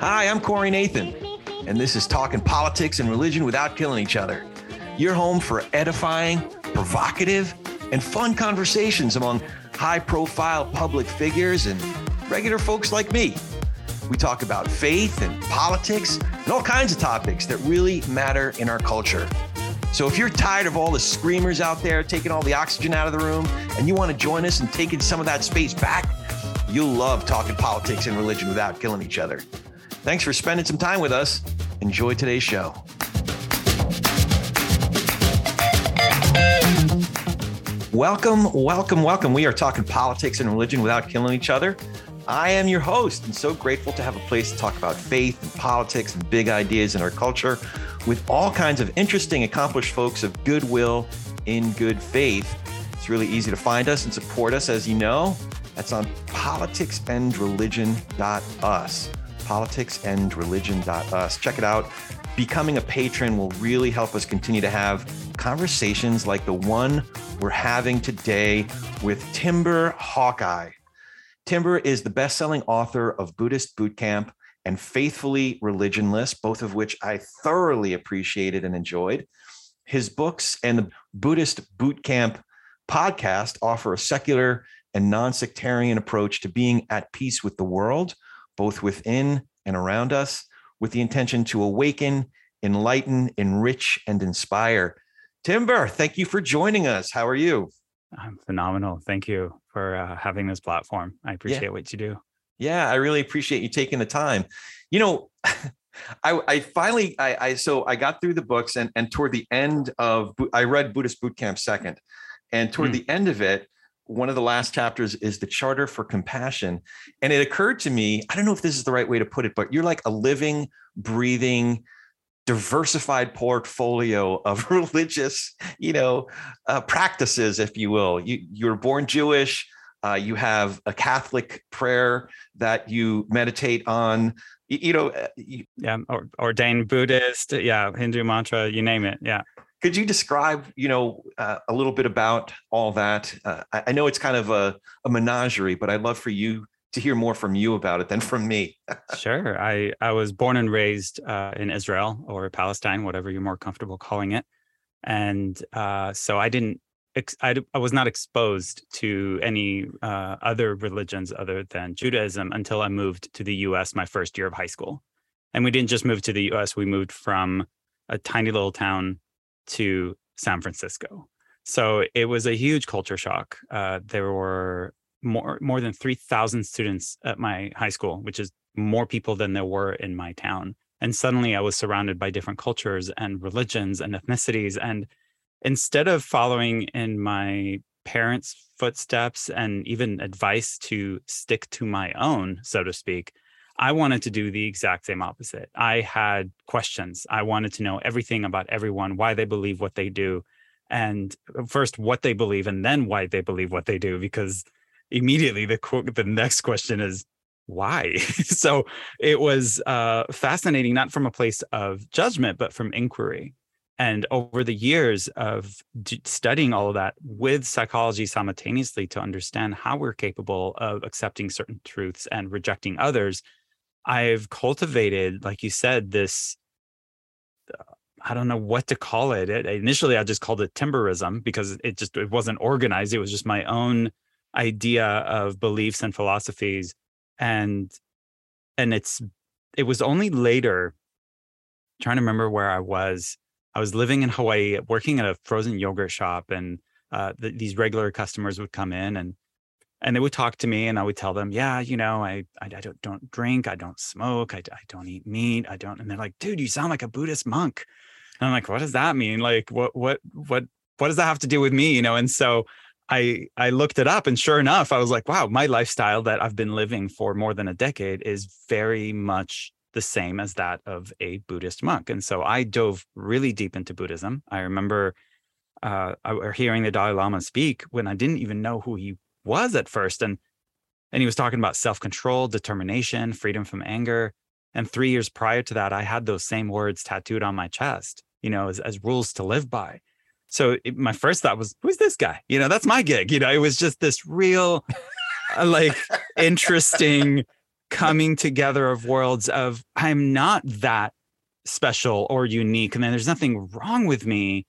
Hi, I'm Corey Nathan, and this is Talking Politics and Religion Without Killing Each Other. Your home for edifying, provocative, and fun conversations among high profile public figures and regular folks like me. We talk about faith and politics and all kinds of topics that really matter in our culture. So if you're tired of all the screamers out there taking all the oxygen out of the room and you want to join us in taking some of that space back, you'll love talking politics and religion without killing each other. Thanks for spending some time with us. Enjoy today's show. Welcome, welcome, welcome. We are talking politics and religion without killing each other. I am your host and so grateful to have a place to talk about faith and politics and big ideas in our culture with all kinds of interesting, accomplished folks of goodwill in good faith. It's really easy to find us and support us, as you know. That's on politicsandreligion.us. Politicsandreligion.us. Check it out. Becoming a patron will really help us continue to have conversations like the one we're having today with Timber Hawkeye. Timber is the best selling author of Buddhist Boot Camp and Faithfully Religionless, both of which I thoroughly appreciated and enjoyed. His books and the Buddhist Boot Camp podcast offer a secular and non sectarian approach to being at peace with the world, both within and around us, with the intention to awaken, enlighten, enrich, and inspire. Timber, thank you for joining us. How are you? I'm phenomenal. Thank you for uh, having this platform. I appreciate yeah. what you do. Yeah, I really appreciate you taking the time. You know, I, I finally I, I, so I got through the books and and toward the end of I read Buddhist Boot Camp second, and toward mm. the end of it, one of the last chapters is the Charter for Compassion, and it occurred to me I don't know if this is the right way to put it, but you're like a living, breathing, diversified portfolio of religious, you know, uh, practices, if you will. You you're born Jewish. Uh, you have a Catholic prayer that you meditate on. You, you know, uh, you, yeah, or, ordained Buddhist, yeah, Hindu mantra, you name it, yeah. Could you describe, you know, uh, a little bit about all that? Uh, I, I, know it's kind of a, a menagerie, but I'd love for you to hear more from you about it than from me. sure, I I was born and raised uh, in Israel or Palestine, whatever you're more comfortable calling it, and uh, so I didn't I, I was not exposed to any uh, other religions other than Judaism until I moved to the US my first year of high school. And we didn't just move to the US, we moved from a tiny little town to San Francisco. So it was a huge culture shock. Uh, there were more, more than 3,000 students at my high school, which is more people than there were in my town. And suddenly I was surrounded by different cultures and religions and ethnicities. And instead of following in my parents' footsteps and even advice to stick to my own, so to speak, I wanted to do the exact same opposite. I had questions. I wanted to know everything about everyone, why they believe what they do, and uh, first what they believe, and then why they believe what they do. Because immediately the the next question is why. so it was uh, fascinating, not from a place of judgment, but from inquiry. And over the years of d- studying all of that with psychology simultaneously to understand how we're capable of accepting certain truths and rejecting others, I've cultivated, like you said, this. I don't know what to call it. it. Initially, I just called it timberism because it just it wasn't organized. It was just my own idea of beliefs and philosophies, and and it's it was only later. trying to remember where I was I was living in Hawaii, working at a frozen yogurt shop, and uh, the, these regular customers would come in and and they would talk to me, and I would tell them, yeah, you know, I I, I don't don't drink, I don't smoke, I, I don't eat meat, I don't, and they're like, dude, you sound like a Buddhist monk, and I'm like, what does that mean? Like, what what what what does that have to do with me? You know, and so I I looked it up and sure enough I was like wow my lifestyle that I've been living for more than a decade is very much the same as that of a Buddhist monk. And so I dove really deep into Buddhism. I remember uh, hearing the Dalai Lama speak when I didn't even know who he was at first. And, and he was talking about self control, determination, freedom from anger. And three years prior to that, I had those same words tattooed on my chest, you know, as, as rules to live by. so it, my first thought was, who's this guy? You know, that's my gig. You know, it was just this real, uh, like, interesting coming together of worlds of I'm not that special or unique, and then there's nothing wrong with me.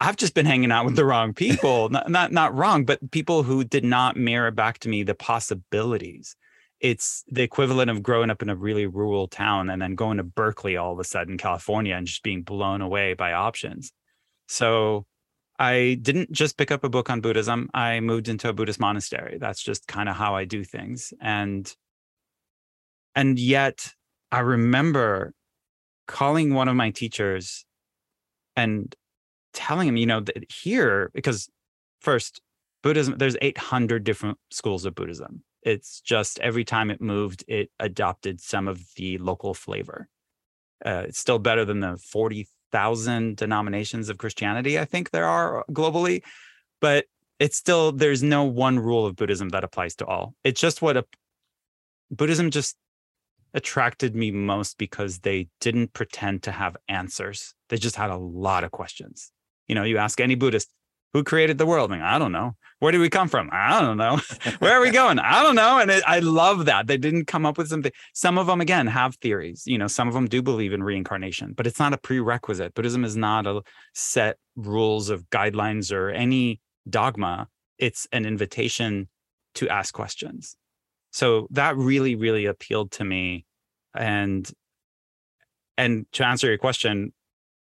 I've just been hanging out with the wrong people. not, not not wrong, but people who did not mirror back to me the possibilities. It's the equivalent of growing up in a really rural town and then going to Berkeley all of a sudden, California, and just being blown away by options. So I didn't just pick up a book on Buddhism. I moved into a Buddhist monastery. That's just kind of how I do things. And and yet I remember calling one of my teachers and telling him, you know, that here, because first, Buddhism, there's 800 different schools of Buddhism. It's just every time it moved, it adopted some of the local flavor. Uh, it's still better than the 40,000 denominations of Christianity, I think there are globally, but it's still, there's no one rule of Buddhism that applies to all. It's just what a Buddhism just attracted me most because they didn't pretend to have answers. They just had a lot of questions. You know, you ask any Buddhist, who created the world? I, mean, I don't know. Where did we come from? I don't know. Where are we going? I don't know. And it, I love that they didn't come up with something. Some of them, again, have theories. You know, some of them do believe in reincarnation, but it's not a prerequisite. Buddhism is not a set rules of guidelines or any dogma. It's an invitation to ask questions so that really really appealed to me and and to answer your question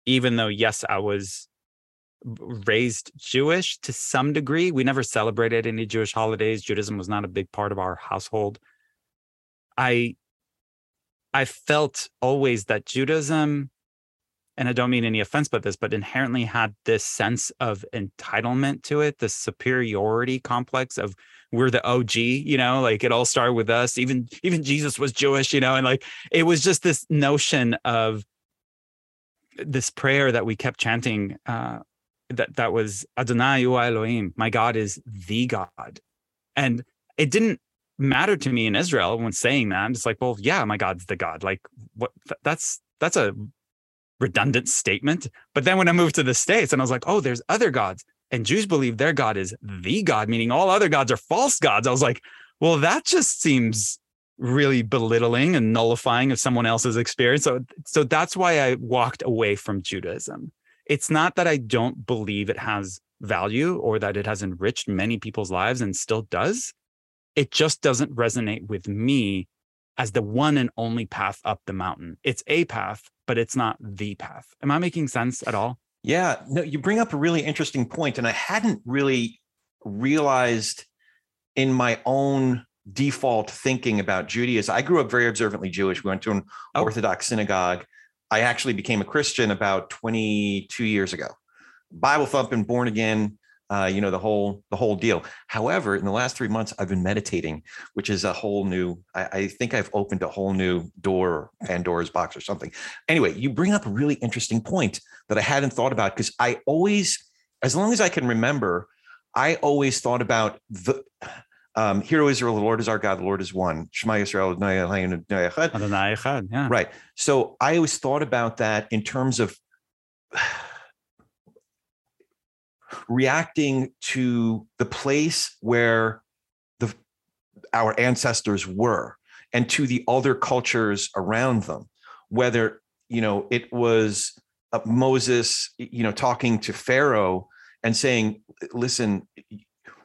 even though yes i was raised jewish to some degree we never celebrated any jewish holidays judaism was not a big part of our household. I i felt always that judaism and i don't mean any offense by this but inherently had this sense of entitlement to it the superiority complex of we're the OG, you know, like it all started with us. Even even Jesus was Jewish, you know, and like it was just this notion of this prayer that we kept chanting uh, that that was Adonai U Elohim, my God is the God, and it didn't matter to me in Israel when saying that. I'm just like, well, yeah, my God's the God. Like, what? That's that's a redundant statement. But then when I moved to the states, and I was like, oh, there's other gods and Jews believe their God is the God, meaning all other gods are false gods. I was like, well, that just seems really belittling and nullifying of someone else's experience. So, so that's why I walked away from Judaism. It's not that I don't believe it has value or that it has enriched many people's lives and still does. It just doesn't resonate with me as the one and only path up the mountain. It's a path, but it's not the path. Am I making sense at all? Yeah, no, you bring up a really interesting point, and I hadn't really realized in my own default thinking about Judaism. I grew up very observantly Jewish. We went to an oh. Orthodox synagogue. I actually became a Christian about 22 years ago. Bible thumping, born again, uh, you know the whole the whole deal. However, in the last three months, I've been meditating, which is a whole new. I, I think I've opened a whole new door, Pandora's box, or something. Anyway, you bring up a really interesting point that I hadn't thought about because I always, as long as I can remember, I always thought about the. Um, Hear, O Israel, the Lord is our God, the Lord is one. Shema Yisrael, yeah. Right. So I always thought about that in terms of reacting to the place where the our ancestors were and to the other cultures around them. Whether you know it was uh, moses you know talking to pharaoh and saying listen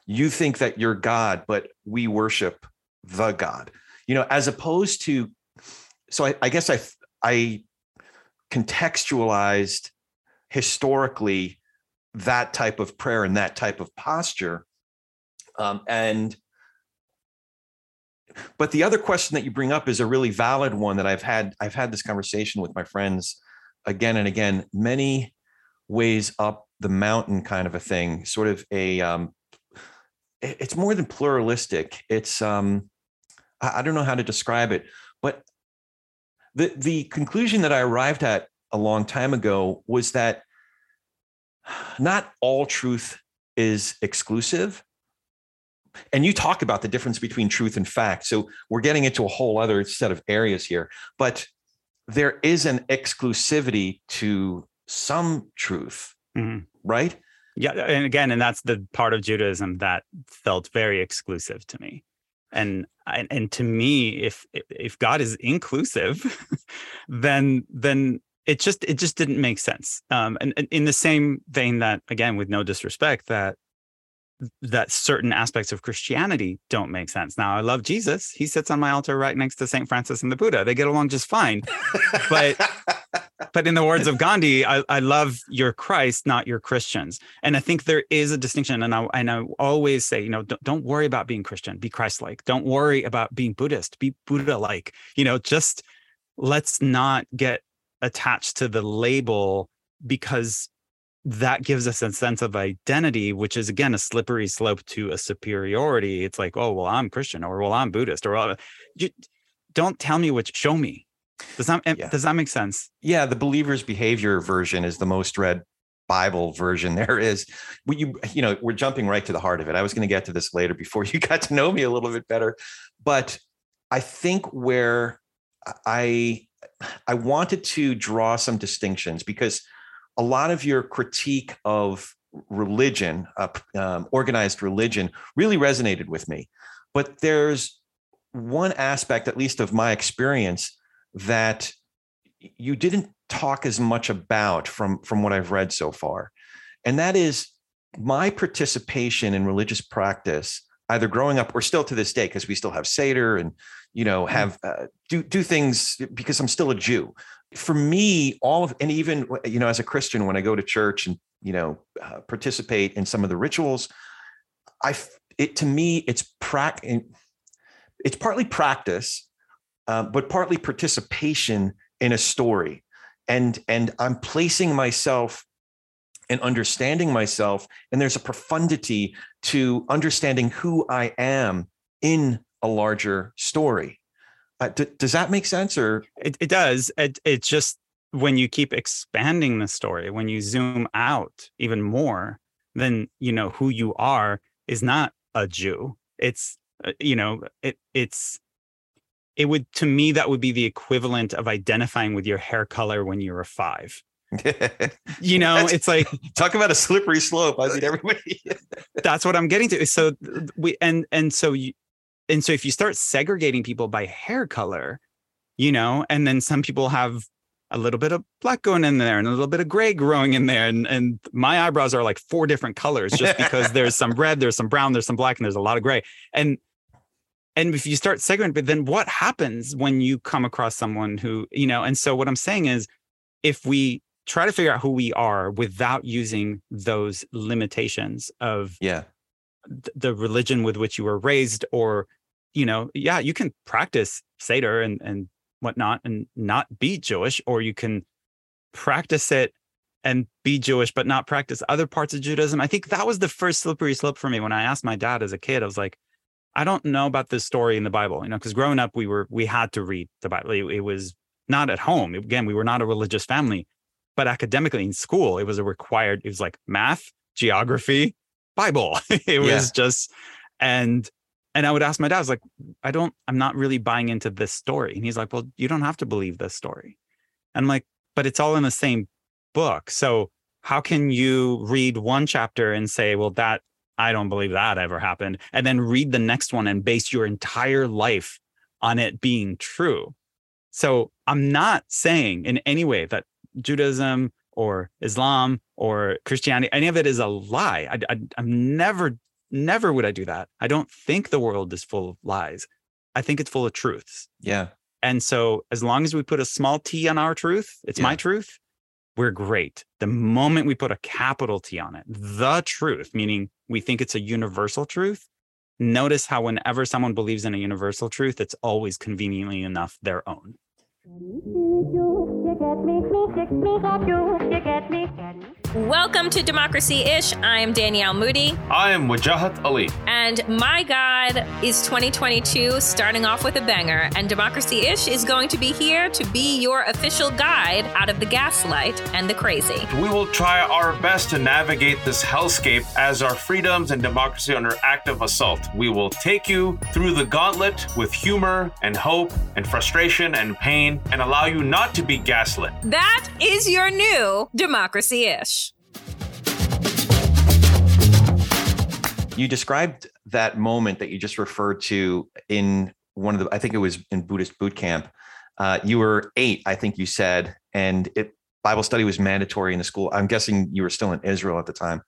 you think that you're god but we worship the god. You know as opposed to so i, I guess i i contextualized historically that type of prayer and that type of posture. Um, and but the other question that you bring up is a really valid one that I've had. I've had this conversation with my friends again and again, many ways up the mountain kind of a thing, sort of a um, it's more than pluralistic. It's um, I don't know how to describe it, but the the conclusion that I arrived at a long time ago was that not all truth is exclusive. And you talk about the difference between truth and fact. So we're getting into a whole other set of areas here, but there is an exclusivity to some truth, mm-hmm. right? Yeah, and again, and that's the part of Judaism that felt very exclusive to me. And and, and to me, if if God is inclusive, then then it just it just didn't make sense. Um, and, and in the same vein that again, with no disrespect, that that certain aspects of Christianity don't make sense. Now, I love Jesus. He sits on my altar right next to St. Francis and the Buddha. They get along just fine. But but in the words of Gandhi, I, I love your Christ, not your Christians. And I think there is a distinction. And I, and I always say, you know, don't, don't worry about being Christian, be Christ-like. Don't worry about being Buddhist, be Buddha-like. You know, just let's not get attached to the label because that gives us a sense of identity, which is again a slippery slope to a superiority. It's like, oh, well, I'm Christian, or well, I'm Buddhist, or well, you, don't tell me which, show me. Does that yeah. does that make sense? Yeah, the believer's behavior version is the most read Bible version there is. We, you you know, we're jumping right to the heart of it. I was going to get to this later before you got to know me a little bit better, but I think where I I wanted to draw some distinctions because a lot of your critique of religion, uh, um, organized religion, really resonated with me. But there's one aspect, at least of my experience, that you didn't talk as much about from from what I've read so far, and that is my participation in religious practice, either growing up or still to this day, because we still have Seder and you know have uh, do do things because I'm still a Jew for me, all of, and even, you know, as a Christian, when I go to church and, you know, uh, participate in some of the rituals, I, it, to me, it's prac, it's partly practice, uh, but partly participation in a story. And, and I'm placing myself and understanding myself. And there's a profundity to understanding who I am in a larger story. Uh, d- does that make sense or? It, it does. It, it's just when you keep expanding the story when you zoom out even more then you know who you are is not a jew. It's uh, you know it it's it would to me that would be the equivalent of identifying with your hair color when you were five. You know that's, it's like talk about a slippery slope. I mean everybody that's what i'm getting to. So we and and so you, and so if you start segregating people by hair color, you know, and then some people have a little bit of black going in there and a little bit of gray growing in there. And, and my eyebrows are like four different colors just because there's some red, there's some brown, there's some black, and there's a lot of gray. And and if you start segregating, but then what happens when you come across someone who, you know, and so what I'm saying is if we try to figure out who we are without using those limitations of yeah the religion with which you were raised or you know yeah you can practice seder and and whatnot and not be jewish or you can practice it and be jewish but not practice other parts of judaism. I think that was the first slippery slope for me. When i asked my dad as a kid i was like i don't know about this story in the bible you know because growing up we were we had to read the bible. It, it was not at home. Again we were not a religious family but academically in school it was a required it was like math geography Bible. it was just, and and I would ask my dad, I was like, I don't, I'm not really buying into this story. And he's like, Well, you don't have to believe this story. And I'm like, but it's all in the same book. So how can you read one chapter and say, well, that I don't believe that ever happened, and then read the next one and base your entire life on it being true? So I'm not saying in any way that Judaism or Islam or Christianity, any of it is a lie. I, I'm never, never would I do that. I don't think the world is full of lies. I think it's full of truths. Yeah. And so as long as we put a small t on our truth, it's yeah. my truth, we're great. The moment we put a capital T on it, the truth, meaning we think it's a universal truth, notice how whenever someone believes in a universal truth, it's always conveniently enough their own. Welcome to Democracy Ish. I am Danielle Moody. I am Wajahat Ali. And my God is 2022, starting off with a banger. And Democracy Ish is going to be here to be your official guide out of the gaslight and the crazy. We will try our best to navigate this hellscape as our freedoms and democracy under active assault. We will take you through the gauntlet with humor and hope and frustration and pain and allow you not to be gaslit. That is your new Democracy Ish. You described that moment that you just referred to in one of the, I think it was in Buddhist boot camp. Uh, you were eight, I think you said, and it Bible study was mandatory in the school. I'm guessing you were still in Israel at the time.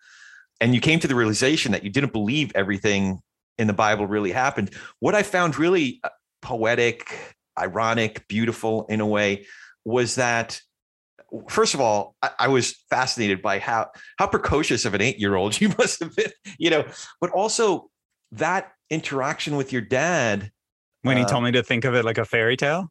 And you came to the realization that you didn't believe everything in the Bible really happened. What I found really uh, poetic, ironic, beautiful in a way was that first of all, I, I, was fascinated by how how precocious of an eight year old you must have been, you know, but also that interaction with your dad. When he uh, told me to think of it like a fairy tale.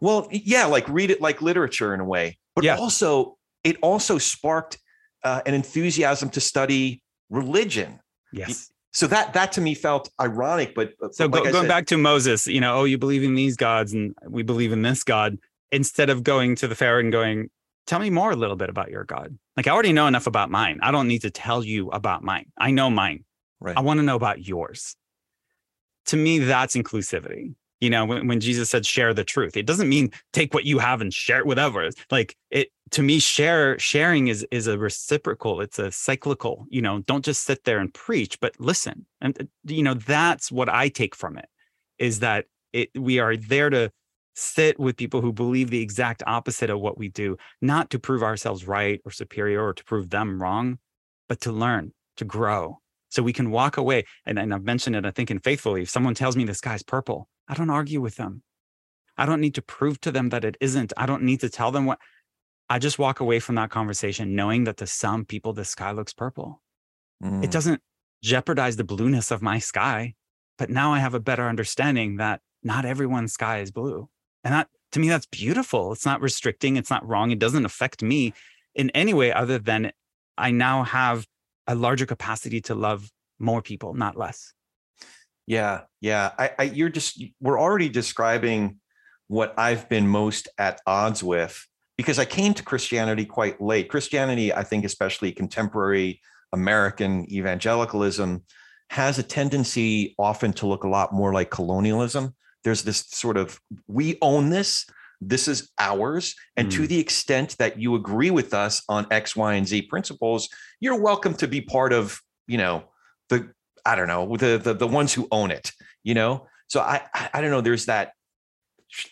Well, yeah, like read it like literature in a way, but yeah. also it also sparked uh, an enthusiasm to study religion. Yes. So that that to me felt ironic, but so like go, going said, back to Moses, you know, oh, you believe in these gods and we believe in this God. Instead of going to the Pharaoh and going, tell me more a little bit about your God. Like I already know enough about mine. I don't need to tell you about mine. I know mine. Right. I want to know about yours. To me, that's inclusivity. You know, when, when Jesus said share the truth, it doesn't mean take what you have and share it with others. Like it to me, share sharing is is a reciprocal, it's a cyclical, you know, don't just sit there and preach, but listen. And uh, you know, that's what I take from it is that it we are there to sit with people who believe the exact opposite of what we do, not to prove ourselves right or superior or to prove them wrong, but to learn, to grow. So we can walk away. And, and I've mentioned it, I think, in Faithfully. If someone tells me the sky's purple, I don't argue with them. I don't need to prove to them that it isn't. I don't need to tell them what. I just walk away from that conversation knowing that to some people, the sky looks purple. Mm. It doesn't jeopardize the blueness of my sky, but now I have a better understanding that not everyone's sky is blue. And that to me, that's beautiful. It's not restricting, it's not wrong. It doesn't affect me in any way other than I now have a larger capacity to love more people, not less. Yeah, yeah. I, I you're just we're already describing what I've been most at odds with because I came to Christianity quite late. Christianity, I think, especially contemporary American evangelicalism, has a tendency often to look a lot more like colonialism there's this sort of we own this this is ours and mm. to the extent that you agree with us on x y and z principles you're welcome to be part of you know the i don't know the the, the ones who own it you know? So i i don't know there's that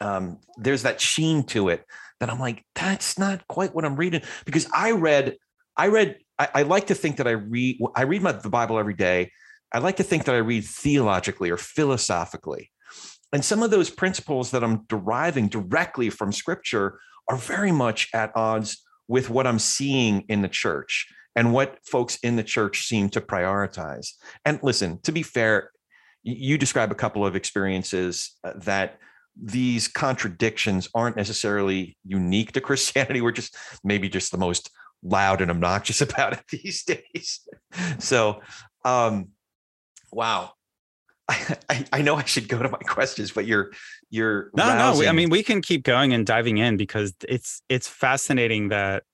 um there's that sheen to it that i'm like that's not quite what i'm reading because i read i read i, I like to think that i read i read my, the bible every day. I like to think that i read theologically or philosophically and some of those principles that I'm deriving directly from scripture are very much at odds with what I'm seeing in the church and what folks in the church seem to prioritize. And listen, to be fair, you describe a couple of experiences uh, that these contradictions aren't necessarily unique to Christianity. We're just maybe just the most loud and obnoxious about it these days. So, um, wow. I, I, know I should go to my questions, but you're you're no rousing. no. I mean, we can keep going and diving in because it's it's fascinating that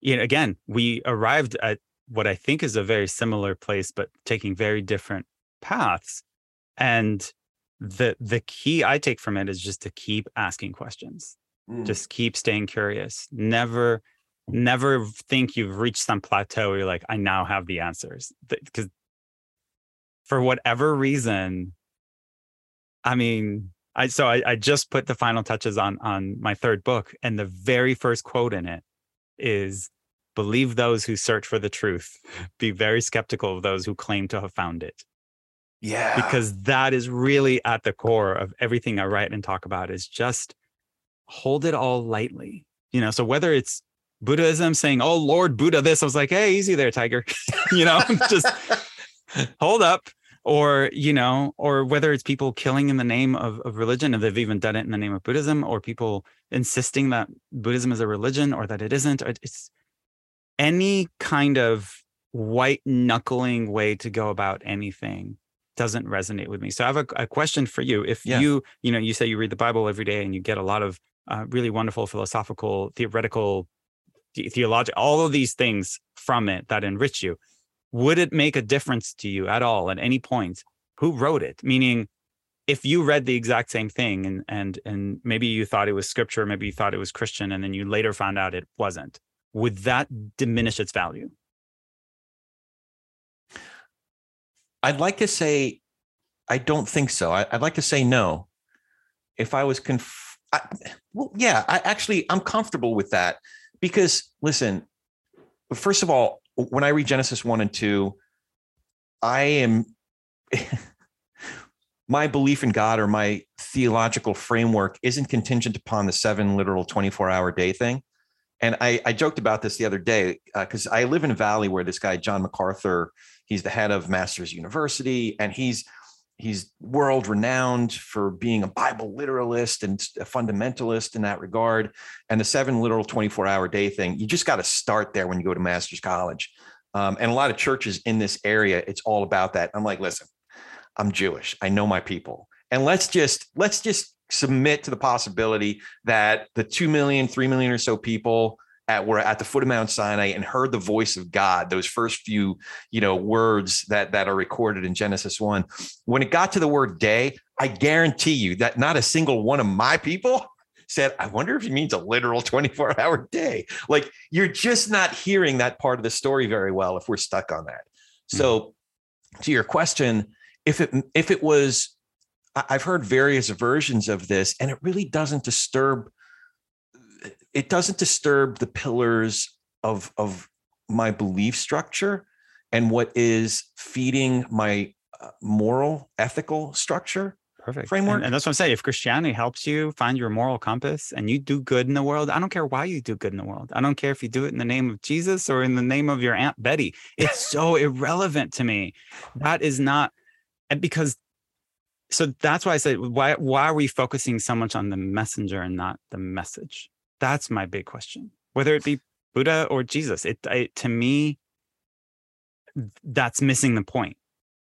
you know again we arrived at what I think is a very similar place, but taking very different paths. And the the key I take from it is just to keep asking questions, mm. just keep staying curious. Never never think you've reached some plateau where you're like, I now have the answers because for whatever reason, I mean, I so I, I just put the final touches on on my third book, and the very first quote in it is believe those who search for the truth, be very skeptical of those who claim to have found it. Yeah. Because that is really at the core of everything I write and talk about is just hold it all lightly. You know, so whether it's Buddhism saying, Oh Lord Buddha, this, I was like, hey, easy there, tiger. you know, just hold up or you know or whether it's people killing in the name of, of religion and they've even done it in the name of buddhism or people insisting that buddhism is a religion or that it isn't it's any kind of white knuckling way to go about anything doesn't resonate with me. So i have a, a question for you. If yeah. you you know you say you read the bible every day and you get a lot of uh, really wonderful philosophical theoretical theological all of these things from it that enrich you would it make a difference to you at all at any point who wrote it meaning if you read the exact same thing and and and maybe you thought it was scripture maybe you thought it was christian and then you later found out it wasn't would that diminish its value I'd like to say, I don't think so. I, would like to say no. If I was conf, I, well, yeah, I actually I'm comfortable with that because listen, first of all, when I read Genesis one and two, I am my belief in God or my theological framework isn't contingent upon the seven literal 24 hour day thing. And I, I joked about this the other day because uh, I live in a valley where this guy, John MacArthur, he's the head of Masters University, and he's he's world renowned for being a Bible literalist and a fundamentalist in that regard. And the seven literal 24 hour day thing, you just got to start there when you go to Master's College. Um, and a lot of churches in this area, it's all about that. I'm like, listen, I'm Jewish. I know my people. And let's just let's just submit to the possibility that the 2 million, 3 million or so people at were at the foot of Mount Sinai and heard the voice of God, those first few, you know, words that that are recorded in Genesis 1. When it got to the word day, I guarantee you that not a single one of my people said, I wonder if he means a literal 24 hour day. Like you're just not hearing that part of the story very well if we're stuck on that. So, mm-hmm. to your question, if it if it was i've heard various versions of this and it really doesn't disturb it doesn't disturb the pillars of of my belief structure and what is feeding my uh, moral ethical structure perfect. Framework. and, and, that's what i'm saying. If christianity helps you find your moral compass and you do good in the world i don't care why you do good in the world. I don't care if you do it in the name of jesus or in the name of your aunt betty. It's so irrelevant to me. That is not because so that's why I said why why are we focusing so much on the messenger and not the message? That's my big question. Whether it be Buddha or Jesus, it, it to me that's missing the point.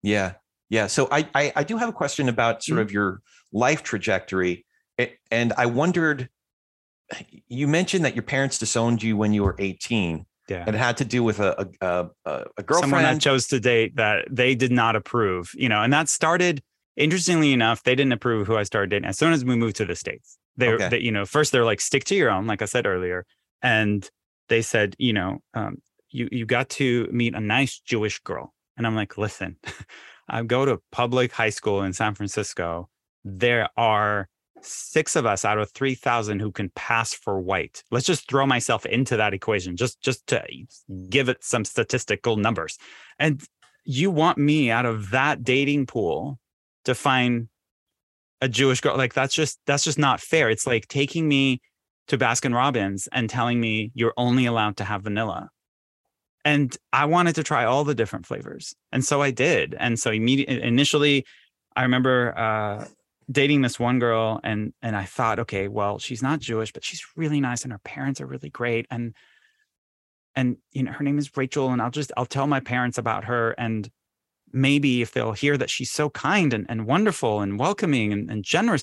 Yeah, yeah. So I, I I, do have a question about sort mm-hmm. of your life trajectory, and I wondered. You mentioned that your parents disowned you when you were eighteen. Yeah. It had to do with a a, a, a girlfriend. Someone that chose to date that they did not approve, you know, and that started interestingly enough, they didn't approve of who I started dating as soon as we moved to the States. They, okay. they you know, first they're like, stick to your own, like I said earlier. And they said, you know, um, you you got to meet a nice Jewish girl. And I'm like, listen, I go to public high school in San Francisco. There are six of us out of 3000 who can pass for white let's just throw myself into that equation just just to give it some statistical numbers and you want me out of that dating pool to find a jewish girl like that's just that's just not fair it's like taking me to baskin robbins and telling me you're only allowed to have vanilla and i wanted to try all the different flavors and so i did and so immediately initially i remember uh, dating this one girl and and I thought, okay, well, she's not Jewish, but she's really nice and her parents are really great. And and you know, her name is Rachel, and I'll just I'll tell my parents about her. And maybe if they'll hear that she's so kind and, and wonderful and welcoming and, and generous,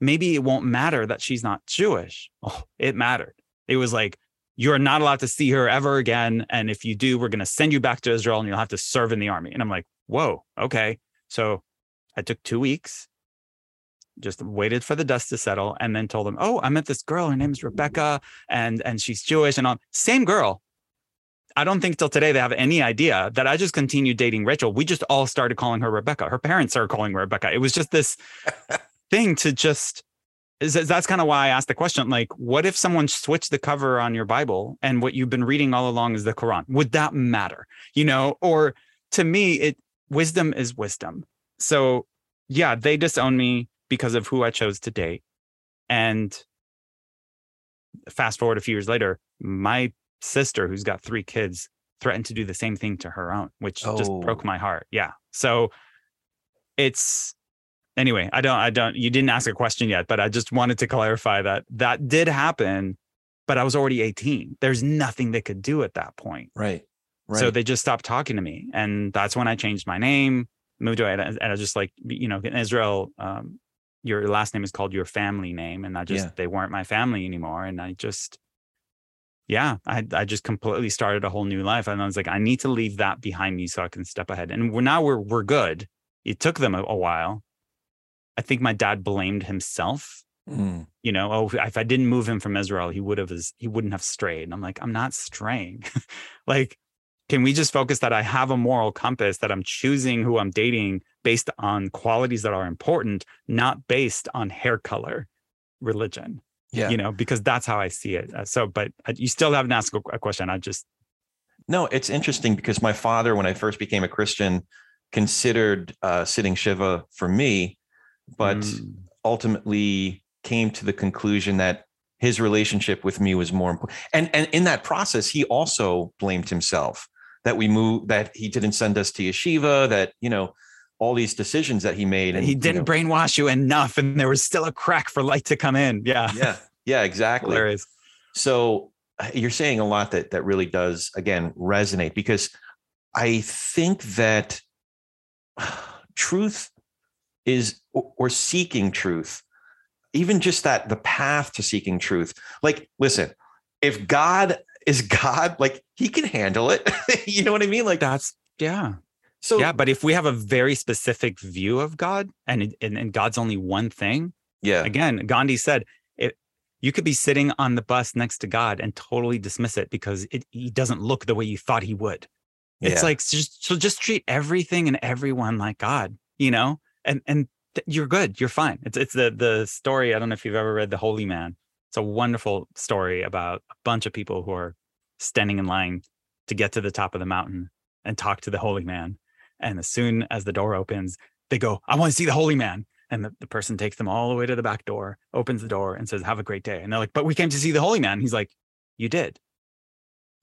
maybe it won't matter that she's not Jewish. Oh, it mattered. It was like, you're not allowed to see her ever again. And if you do, we're going to send you back to Israel and you'll have to serve in the army. And I'm like, whoa, okay. So I took two weeks just waited for the dust to settle and then told them, "Oh, I met this girl. Her name is Rebecca, and and she's Jewish." And all same girl. I don't think till today they have any idea that I just continued dating Rachel. We just all started calling her Rebecca. Her parents started calling her Rebecca. It was just this thing to just. That's kind of why I asked the question. Like, what if someone switched the cover on your Bible and what you've been reading all along is the Quran? Would that matter? You know, or to me, it wisdom is wisdom. So yeah, they disown me because of who I chose to date. And fast forward a few years later, my sister, who's got three kids, threatened to do the same thing to her own, which oh. just broke my heart. Yeah. So it's anyway, I don't, I don't, you didn't ask a question yet, but I just wanted to clarify that that did happen, but I was already 18. There's nothing they could do at that point. Right. Right. So they just stopped talking to me. And that's when I changed my name, moved away. And I was just like, you know, in Israel, um, your last name is called your family name and i just yeah. they weren't my family anymore and i just yeah i i just completely started a whole new life and i was like i need to leave that behind me so i can step ahead. And we're now we're we're good. It took them a, a while. I think my dad blamed himself mm. you know oh if i didn't move him from israel he would have he wouldn't have strayed. And i'm like i'm not straying. Like can we just focus that I have a moral compass that I'm choosing who I'm dating based on qualities that are important, not based on hair color, religion? Yeah. You know, because that's how I see it. Uh, So, but uh, you still haven't asked a a question. I just, No, it's interesting because my father, when I first became a Christian, considered uh, sitting Shiva for me, but Mm. ultimately came to the conclusion that his relationship with me was more important. And and in that process, he also blamed himself that we moved, that he didn't send us to yeshiva, that you know all these decisions that he made. And he didn't know, brainwash you enough, and there was still a crack for light to come in. Yeah. yeah, yeah, exactly. Hilarious. So uh, you're saying a lot that that really does again resonate because I think that truth is or seeking truth, even just that the path to seeking truth. Like, listen, if God is God, like he can handle it. you know what I mean? Like That's, yeah. So yeah. But if we have a very specific view of God and, and, and God's only one thing, yeah. again, Gandhi said, it, you could be sitting on the bus next to God and totally dismiss it because it, he doesn't look the way you thought he would. Yeah. It's like just so just treat everything and everyone like God, you know, and and th- you're good, you're fine. It's it's the the story. I don't know if you've ever read The Holy Man. It's a wonderful story about a bunch of people who are standing in line to get to the top of the mountain and talk to the holy man. And as soon as the door opens, they go, "I want to see the holy man." And the, the person takes them all the way to the back door, opens the door, and says, "Have a great day." And they're like, "But we came to see the holy man." He's like, "You did."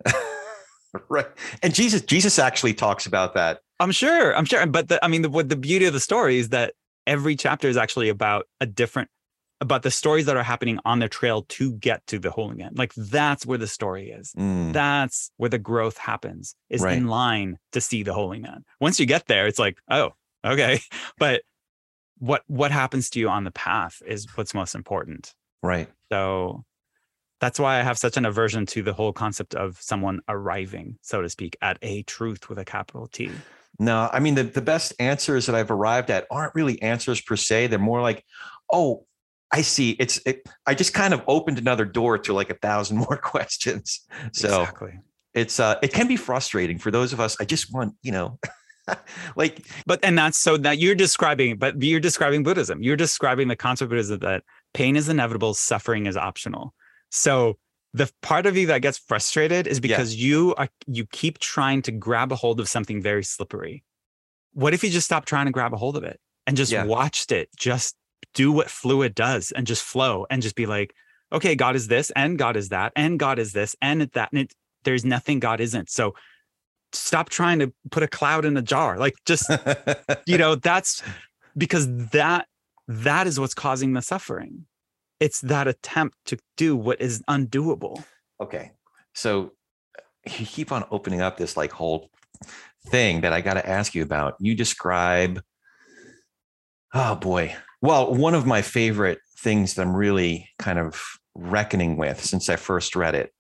right. And Jesus, Jesus actually talks about that. I'm sure. I'm sure. But the, I mean, the, what the beauty of the story is that every chapter is actually about a different, about the stories that are happening on the trail to get to the Holy Man. Like that's where the story is. Mm, That's where the growth happens. Is Right. in line to see the Holy Man. Once you get there, it's like, oh, okay. But what what happens to you on the path is what's most important. right. So that's why I have such an aversion to the whole concept of someone arriving, so to speak, at a truth with a capital T. No, I mean the, the best answers that I've arrived at aren't really answers per se. They're more like, oh, I see. It's it, I just kind of opened another door to like a thousand more questions. So exactly. it's uh it can be frustrating for those of us. I just want, you know, like But and that's so that you're describing, but you're describing Buddhism. You're describing the concept of Buddhism that pain is inevitable, suffering is optional. So the part of you that gets frustrated is Yeah. because you are you keep trying to grab a hold of something very slippery. What if you just stopped trying to grab a hold of it and just Yeah. watched it just do what fluid does and just flow and just be like, okay, God is this and God is that and God is this and that and it, there's nothing God isn't. So stop trying to put a cloud in a jar. Like just you know that's because that that is what's causing the suffering it's that attempt to do what is undoable okay. So you keep on opening up this like whole thing that I got to ask you about. You describe, oh boy. Well, one of my favorite things that I'm really kind of reckoning with since I first read it.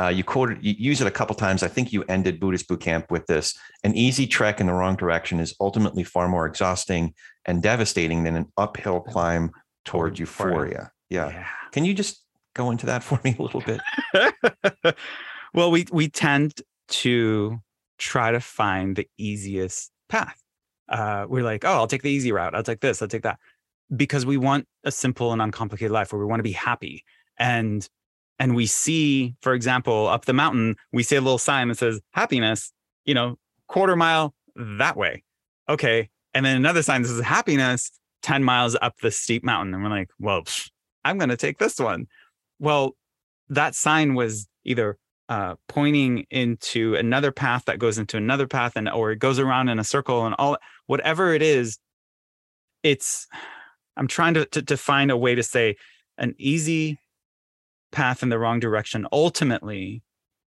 Uh, you quoted, you use it a couple times. I think you ended Buddhist boot camp with this. An easy trek in the wrong direction is ultimately far more exhausting and devastating than an uphill climb toward euphoria. euphoria. Yeah. Can you just go into that for me a little bit? well we we tend to try to find the easiest path uh we're like oh i'll take the easy route i'll take this i'll take that because we want a simple and uncomplicated life where we want to be happy. And and we see for example up the mountain we see a little sign that says happiness you know quarter mile that way. Okay and then another sign that says happiness 10 miles up the steep mountain. And we're like well i'm going to take this one. Well that sign was either uh, pointing into another path that goes into another path and or it goes around in a circle and all whatever it is it's i'm trying to, to to find a way to say an easy path in the wrong direction ultimately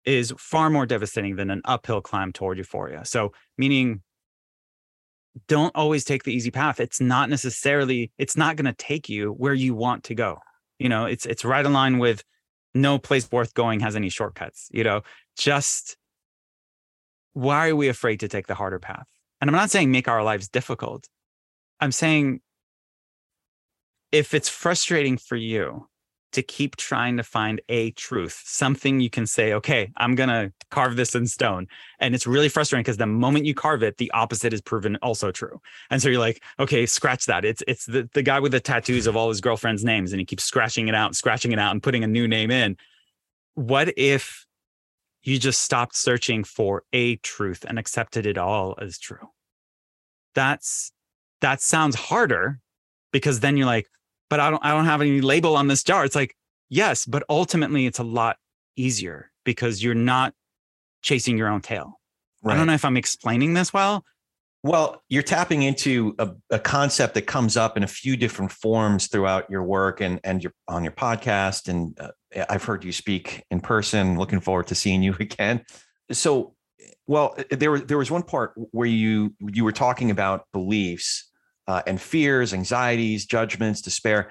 is far more devastating than an uphill climb toward euphoria. So meaning don't always take the easy path. It's not necessarily it's not going to take you where you want to go. You know it's it's right in line with no place worth going has any shortcuts you know? Just why are we afraid to take the harder path? And i'm not saying make our lives difficult. I'm saying if it's frustrating for you to keep trying to find a truth, something you can say, okay, I'm going to carve this in stone. And it's really frustrating because the moment you carve it, the opposite is proven also true. And so you're like, okay, scratch that. It's it's the, the guy with the tattoos of all his girlfriends' names and he keeps scratching it out, scratching it out and putting a new name in. What if you just stopped searching for a truth and accepted it all as true? That's that sounds harder because then you're like, but I don't I don't have any label on this jar. It's like, yes, but ultimately it's a lot easier because you're not chasing your own tail. Right. I don't know if I'm explaining this well. Well, you're tapping into a, a, concept that comes up in a few different forms throughout your work and and your on your podcast. And uh, I've heard you speak in person. Looking forward to seeing you again. So, well, there was there was one part where you you were talking about beliefs uh, and fears, anxieties, judgments, despair.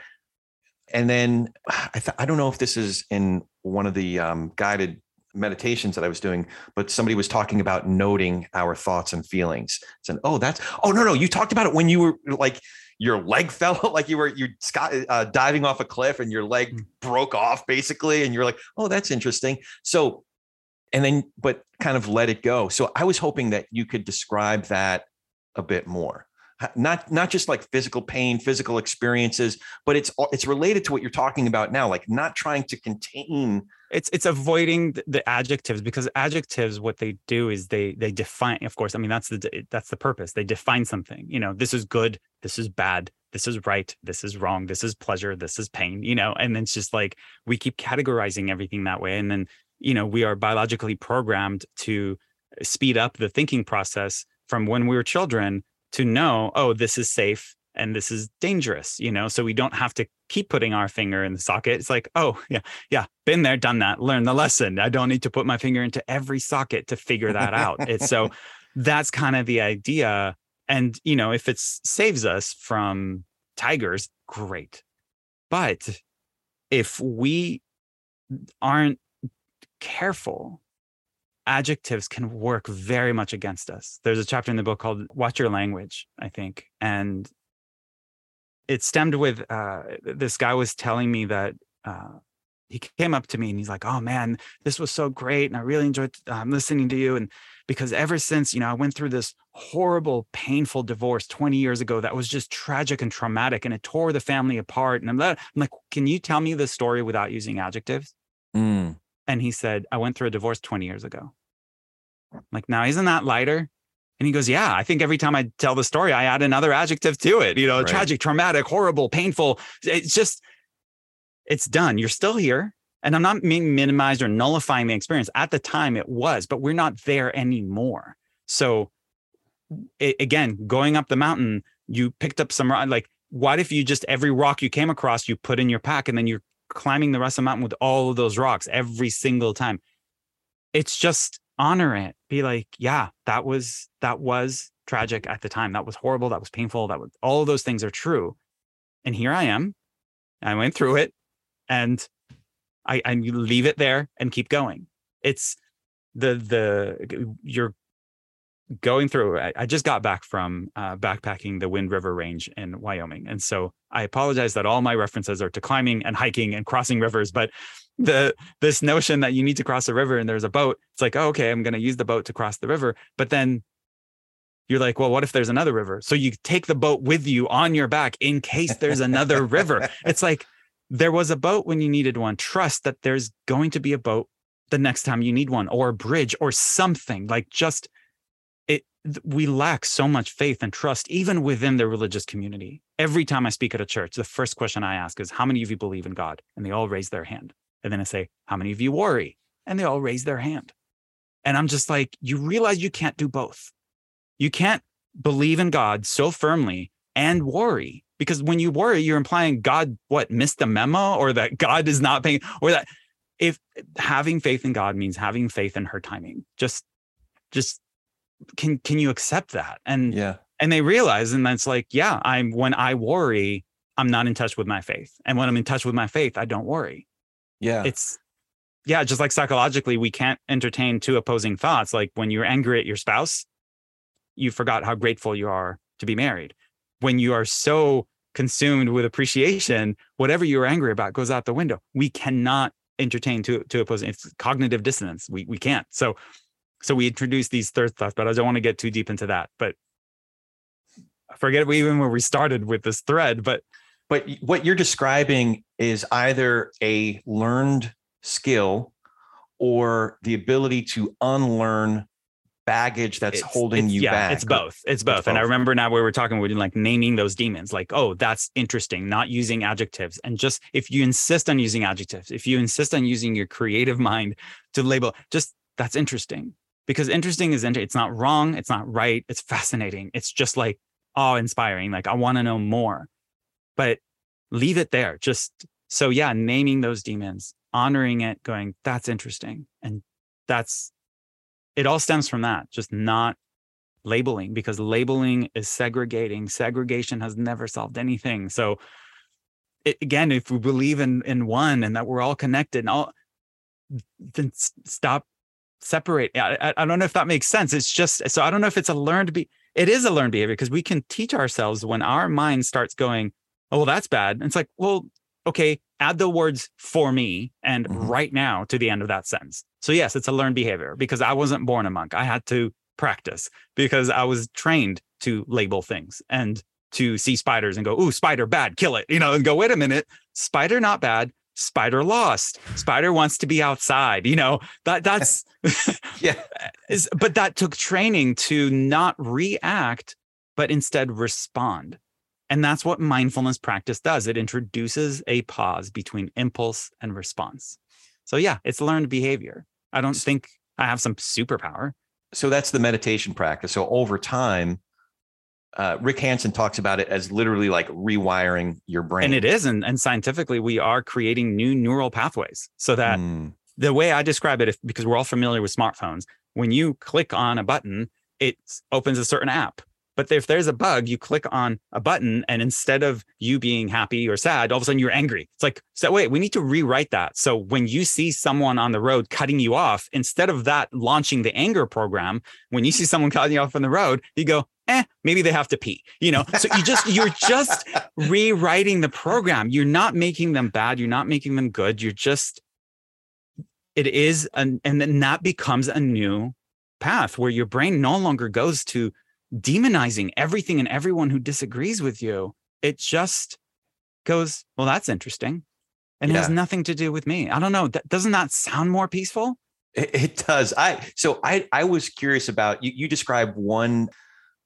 And then I, th- I don't know if this is in one of the um, guided meditations that I was doing, but somebody was talking about noting our thoughts and feelings. Saying, "Oh, that's oh no no, you talked about it when you were like your leg fell, like you were you uh, diving off a cliff and your leg mm. broke off basically, and you're like, oh, that's interesting." So, and then but kind of let it go. So I was hoping that you could describe that a bit more not not just like physical pain physical experiences but it's it's related to what you're talking about now like not trying to contain it's it's avoiding the adjectives because adjectives what they do is they they define of course i mean that's the that's the purpose. They define something you know this is good this is bad this is right this is wrong this is pleasure this is pain you know and then it's just like we keep categorizing everything that way and then you know we are biologically programmed to speed up the thinking process from when we were children to know, oh, this is safe and this is dangerous, you know, so we don't have to keep putting our finger in the socket. It's like, oh, yeah, yeah, been there, done that, learn the lesson. I don't need to put my finger into every socket to figure that out. it's so that's kind of the idea. And, you know, if it saves us from tigers, great. But if we aren't careful adjectives can work very much against us. There's a chapter in the book called Watch Your Language, I think. And it stemmed with uh, this guy was telling me that uh, he came up to me and he's like, Oh man, this was so great. And I really enjoyed um, listening to you. And because ever since, you know, I went through this horrible, painful divorce 20 years ago that was just tragic and traumatic and it tore the family apart. And I'm, I'm like, Can you tell me the story without using adjectives? Mm. And he said, I went through a divorce 20 years ago. I'm like, now isn't that lighter? And he goes, Yeah, I think every time I tell the story, I add another adjective to it. You know, right. tragic, traumatic, horrible, painful. It's just, it's done. You're still here. And I'm not being minimized or nullifying the experience. At the time, it was, but we're not there anymore. So, it, again, going up the mountain, you picked up some, like, what if you just every rock you came across, you put in your pack and then you're climbing the rest of the mountain with all of those rocks every single time. It's just honor it. Be like, yeah, that was that was tragic at the time. That was horrible. That was painful. That was all of those things are true. And here I am. I went through it and I you leave it there and keep going. It's the the you're going through I, I just got back from uh, backpacking the wind river range in wyoming and so i apologize that all my references are to climbing and hiking and crossing rivers but the this notion that you need to cross a river and there's a boat it's like oh, okay i'm going to use the boat to cross the river. But then you're like well what if there's another river? So you take the boat with you on your back in case there's another river. It's like there was a boat when you needed one. Trust that there's going to be a boat the next time you need one or a bridge or something. Like just it we lack so much faith and trust even within the religious community. Every time i speak at a church the first question i ask is how many of you believe in god? And they all raise their hand and then i say how many of you worry? And they all raise their hand. And i'm just like you realize you can't do both. You can't believe in god so firmly and worry. Because when you worry you're implying god what missed the memo or that god is not paying or that if having faith in god means having faith in her timing. Just just can can you accept that? And yeah. and they realize and that's like yeah i'm when i worry i'm not in touch with my faith. And when i'm in touch with my faith i don't worry yeah it's yeah just like psychologically we can't entertain two opposing thoughts like when you're angry at your spouse you forgot how grateful you are to be married when you are so consumed with appreciation, whatever you're angry about goes out the window. We cannot entertain to to opposing. It's cognitive dissonance. We we can't. So so we introduce these third thoughts, but I don't want to get too deep into that. But I forget even where we started with this thread, but but what you're describing is either a learned skill or the ability to unlearn baggage that's it's, holding it's, you yeah, back. It's both. It's both. It's and both. I remember now we were talking, we like naming those demons, like, oh, that's interesting, not using adjectives. And just if you insist on using adjectives, if you insist on using your creative mind to label, just that's interesting. Because interesting is it's not wrong, it's not right, it's fascinating. It's just like awe inspiring. Like I want to know more. But leave it there. Just so yeah, naming those demons, honoring it, going, that's interesting. And that's it all stems from that, just not labeling because labeling is segregating. Segregation has never solved anything. So it, again, if we believe in in one and that we're all connected, and all then stop separate. I, I don't know if that makes sense. It's just so I don't know if it's a learned be. It is a learned behavior because we can teach ourselves when our mind starts going, oh well, that's bad. And it's like, well, okay, add the words for me and mm-hmm. right now to the end of that sentence. So, yes, it's a learned behavior because I wasn't born a monk. I had to practice because I was trained to label things and to see spiders and go, ooh, spider bad, kill it, you know, and go, wait a minute, spider not bad. Spider lost. Spider wants to be outside. You know that that's yeah. Is but that took training to not react, but instead respond. And that's what mindfulness practice does. It introduces a pause between impulse and response. So, yeah, it's learned behavior. I don't think I have some superpower. So, that's the meditation practice. So, over time, uh, Rick Hanson talks about it as literally like rewiring your brain. And it is. And, and scientifically, we are creating new neural pathways so that mm. the way I describe it, if, because we're all familiar with smartphones, when you click on a button, it opens a certain app but if there's a bug, you click on a button, and instead of you being happy or sad, all of a sudden you're angry. It's like, so wait, we need to rewrite that. So when you see someone on the road cutting you off, instead of that launching the anger program, when you see someone cutting you off on the road, you go, eh, maybe they have to pee. You know, so you just you're just rewriting the program. You're not making them bad. You're not making them good. You're just it is an and then that becomes a new path where your brain no longer goes to demonizing everything and everyone who disagrees with you. It just goes, well, that's interesting. And yeah. it has nothing to do with me. I don't know. doesn't that sound more peaceful? It, it does. I so I I was curious about you. You described one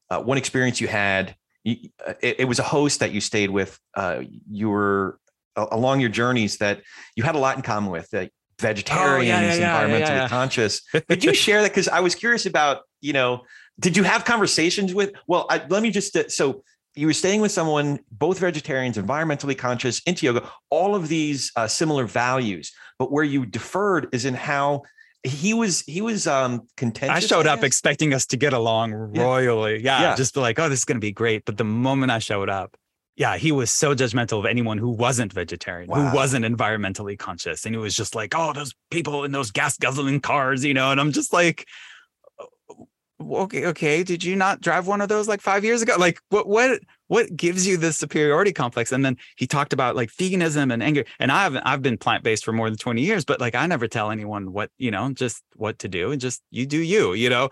uh, one experience you had. You, uh, it, it, was a host that you stayed with. Uh, you were uh, along your journeys that you had a lot in common with. That vegetarians, oh, yeah, yeah, environmentally conscious. Could you share that? Because I was curious about you know did you have conversations with? Well, I, let me just uh, so you were staying with someone, both vegetarians, environmentally conscious, into yoga, all of these uh, similar values, but where you deferred is in how he was he was um contentious. I showed I up expecting us to get along royally. Yeah. yeah, just be like, oh, this is gonna be great. But the moment I showed up, yeah, he was so judgmental of anyone who wasn't vegetarian, wow. who wasn't environmentally conscious. And he was just like, oh, those people in those gas guzzling cars, you know, and I'm just like, okay okay did you not drive one of those like five years ago? Like what what what gives you this superiority complex? And then he talked about like veganism and anger and i haven't i've been plant-based for more than 20 years but like i never tell anyone what you know just what to do and just you do you you know?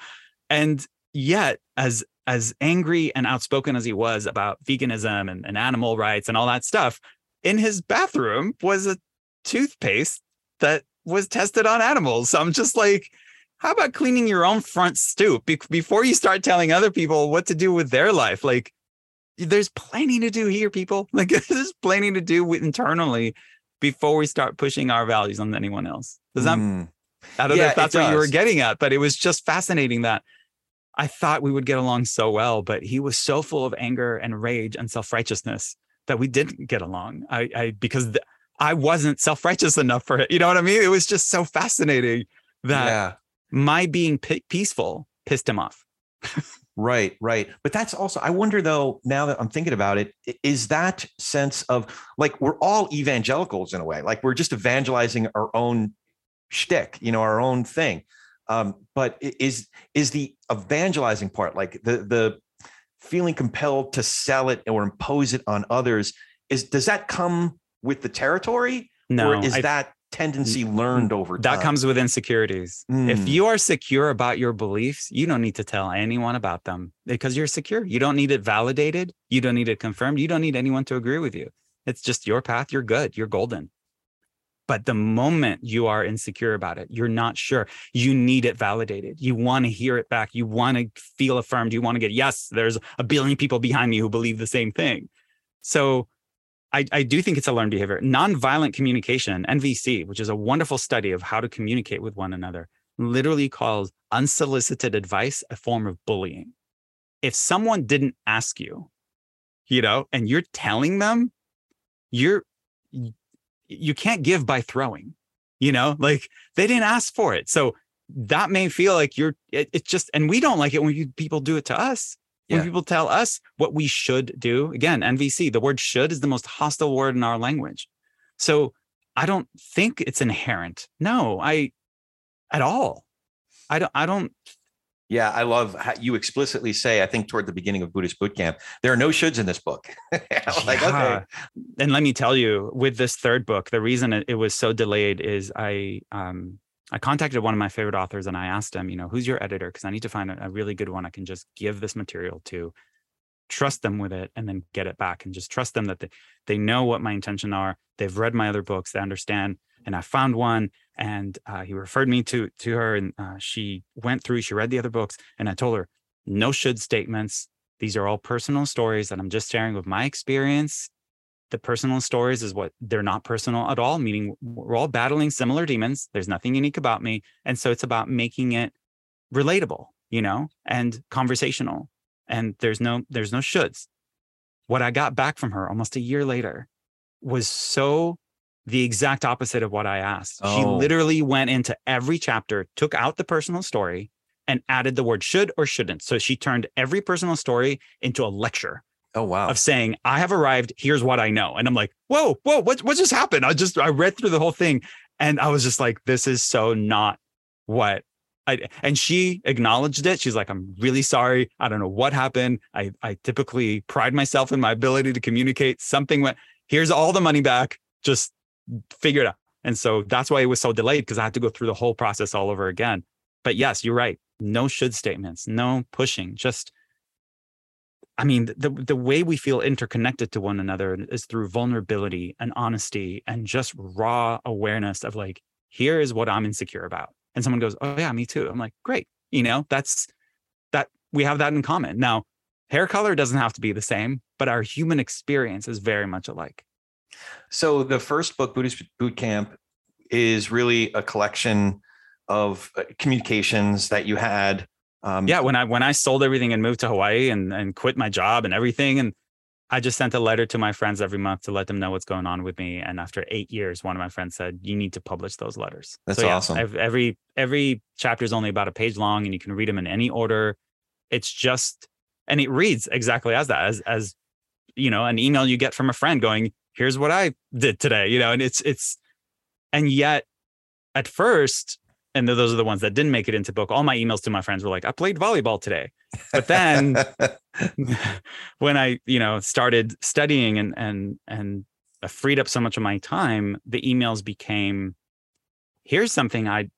And yet as as angry and outspoken as he was about veganism and, and animal rights and all that stuff in his bathroom was a toothpaste that was tested on animals. So i'm just like how about cleaning your own front stoop be- before you start telling other people what to do with their life? Like, there's plenty to do here, people. Like, there's plenty to do internally before we start pushing our values on anyone else. Does that? Mm. I don't yeah, know if that's what you were getting at, but it was just fascinating that I thought we would get along so well, but he was so full of anger and rage and self righteousness that we didn't get along. I, I because th- I wasn't self righteous enough for it. You know what I mean? It was just so fascinating that yeah my being p- peaceful pissed him off. right, right. But that's also, I wonder though, now that I'm thinking about it, is that sense of like we're all evangelicals in a way, like we're just evangelizing our own shtick, you know, our own thing. Um, but is is the evangelizing part like the the feeling compelled to sell it or impose it on others is does that come with the territory No, or is I- that tendency learned over time that comes with insecurities. If Mm. you are secure about your beliefs, you don't need to tell anyone about them because you're secure. You don't need it validated. You don't need it confirmed. You don't need anyone to agree with you. It's just your path. You're good. You're golden. But the moment you are insecure about it, you're not sure. You need it validated. You want to hear it back. You want to feel affirmed. You want to get, yes, there's a billion people behind me who believe the same thing. So I, I do think it's a learned behavior. Nonviolent communication, NVC, which is a wonderful study of how to communicate with one another, literally calls unsolicited advice a form of bullying. If someone didn't ask you, you know, and you're telling them, you're you can't give by throwing, you know, like they didn't ask for it. So that may feel like you're it, it's just and we don't like it when you, people do it to us when Yeah. people tell us what we should do again nvc the word should is the most hostile word in our language. So i don't think it's inherent. No i at all. I don't i don't yeah i love how you explicitly say i think toward the beginning of buddhist boot camp there are no shoulds in this book. Like okay. And let me tell you with this third book the reason it was so delayed is i um i contacted one of my favorite authors and i asked him you know who's your editor? Because i need to find a, really good one i can just give this material to trust them with it and then get it back and just trust them that they, they know what my intention are. They've read my other books. They understand. And i found one and uh, he referred me to to her and uh, she went through she read the other books and i told her no should statements. These are all personal stories that i'm just sharing with my experience the personal stories is what they're not personal at all meaning we're all battling similar demons there's nothing unique about me and so it's about making it relatable you know and conversational and there's no there's no shoulds. What i got back from her almost a year later was so the exact opposite of what i asked. She Oh. literally went into every chapter took out the personal story and added the word should or shouldn't. So she turned every personal story into a lecture oh wow of saying, I have arrived, here's what I know. And I'm like, whoa, whoa, what, what just happened? I just, I read through the whole thing and I was just like, this is so not what I, and she acknowledged it. She's like, I'm really sorry. I don't know what happened. I, I typically pride myself in my ability to communicate. Something went, here's all the money back. Just figure it out. And so that's why it was so delayed because I had to go through the whole process all over again. But yes, you're right. No should statements, no pushing, just I mean, the the way we feel interconnected to one another is through vulnerability and honesty and just raw awareness of like, here is what I'm insecure about. And someone goes, Oh yeah, me too. I'm like, great. You know, that's that we have that in common. Now, hair color doesn't have to be the same, but our human experience is very much alike. So the first book, Buddhist Boot Camp, is really a collection of uh, communications that you had. Um, Yeah, when I when I sold everything and moved to Hawaii and and quit my job and everything, and I just sent a letter to my friends every month to let them know what's going on with me. And after eight years, one of my friends said, "You need to publish those letters." That's yeah, awesome. ev- Every every chapter is only about a page long, and you can read them in any order. It's just, and it reads exactly as that, as as you know, an email you get from a friend going, "Here's what I did today," you know, and it's it's, and yet, at first, and those are the ones that didn't make it into book. All my emails to my friends were like, "I played volleyball today," but then when I, you know, started studying and and and I freed up so much of my time, the emails became, "Here's something I,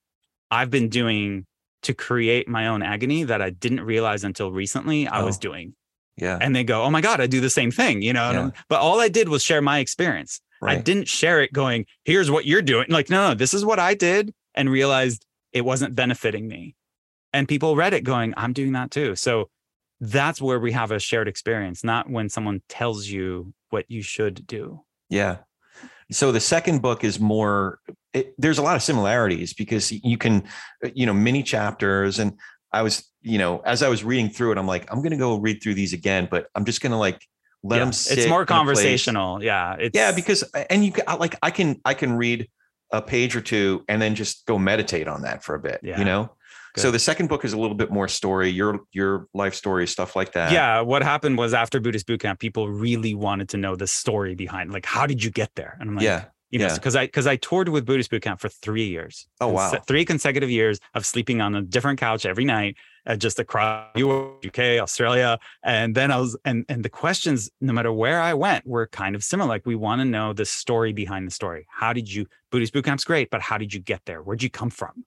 I've been doing to create my own agony that I didn't realize until recently I was Oh. doing." yeah, And they go, "Oh my god, I do the same thing," you know. Yeah. But all I did was share my experience. Right. I didn't share it going, here's what you're doing. Like, no, no, this is what I did and realized it wasn't benefiting me. And people read it going, I'm doing that too. So that's where we have a shared experience, not when someone tells you what you should do. Yeah. So the second book is more. It, there's a lot of similarities because you can, uh, you know, mini chapters. And I was, you know, as I was reading through it, I'm like, I'm going to go read through these again, but I'm just going to like let Yeah, them. Sit It's more in a place. conversational. Yeah. It's, Yeah, because and you like I can I can read a page or two and then just go meditate on that for a bit. Yeah. You know. So the second book is a little bit more story, your your life story, stuff like that. yeah, what happened was after Buddhist boot camp, people really wanted to know the story behind, like, how did you get there? And I'm like, yeah. You know, Yeah. because I because I toured with Buddhist Boot Camp for three years. Oh, wow. Three consecutive years of sleeping on a different couch every night, uh, just across UK, Australia, and then I was and and the questions, no matter where I went, were kind of similar. Like we want to know the story behind the story. How did you Buddhist bootcamp's great, but how did you get there? Where'd you come from?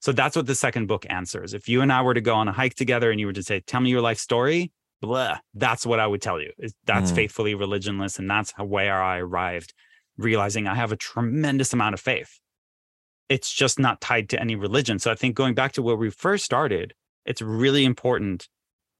So that's what the second book answers. If you and I were to go on a hike together and you were to say, "Tell me your life story," blah, that's what I would tell you. That's Mm. faithfully religionless, and that's how where I arrived, realizing I have a tremendous amount of faith. It's just not tied to any religion. So I think going back to where we first started, it's really important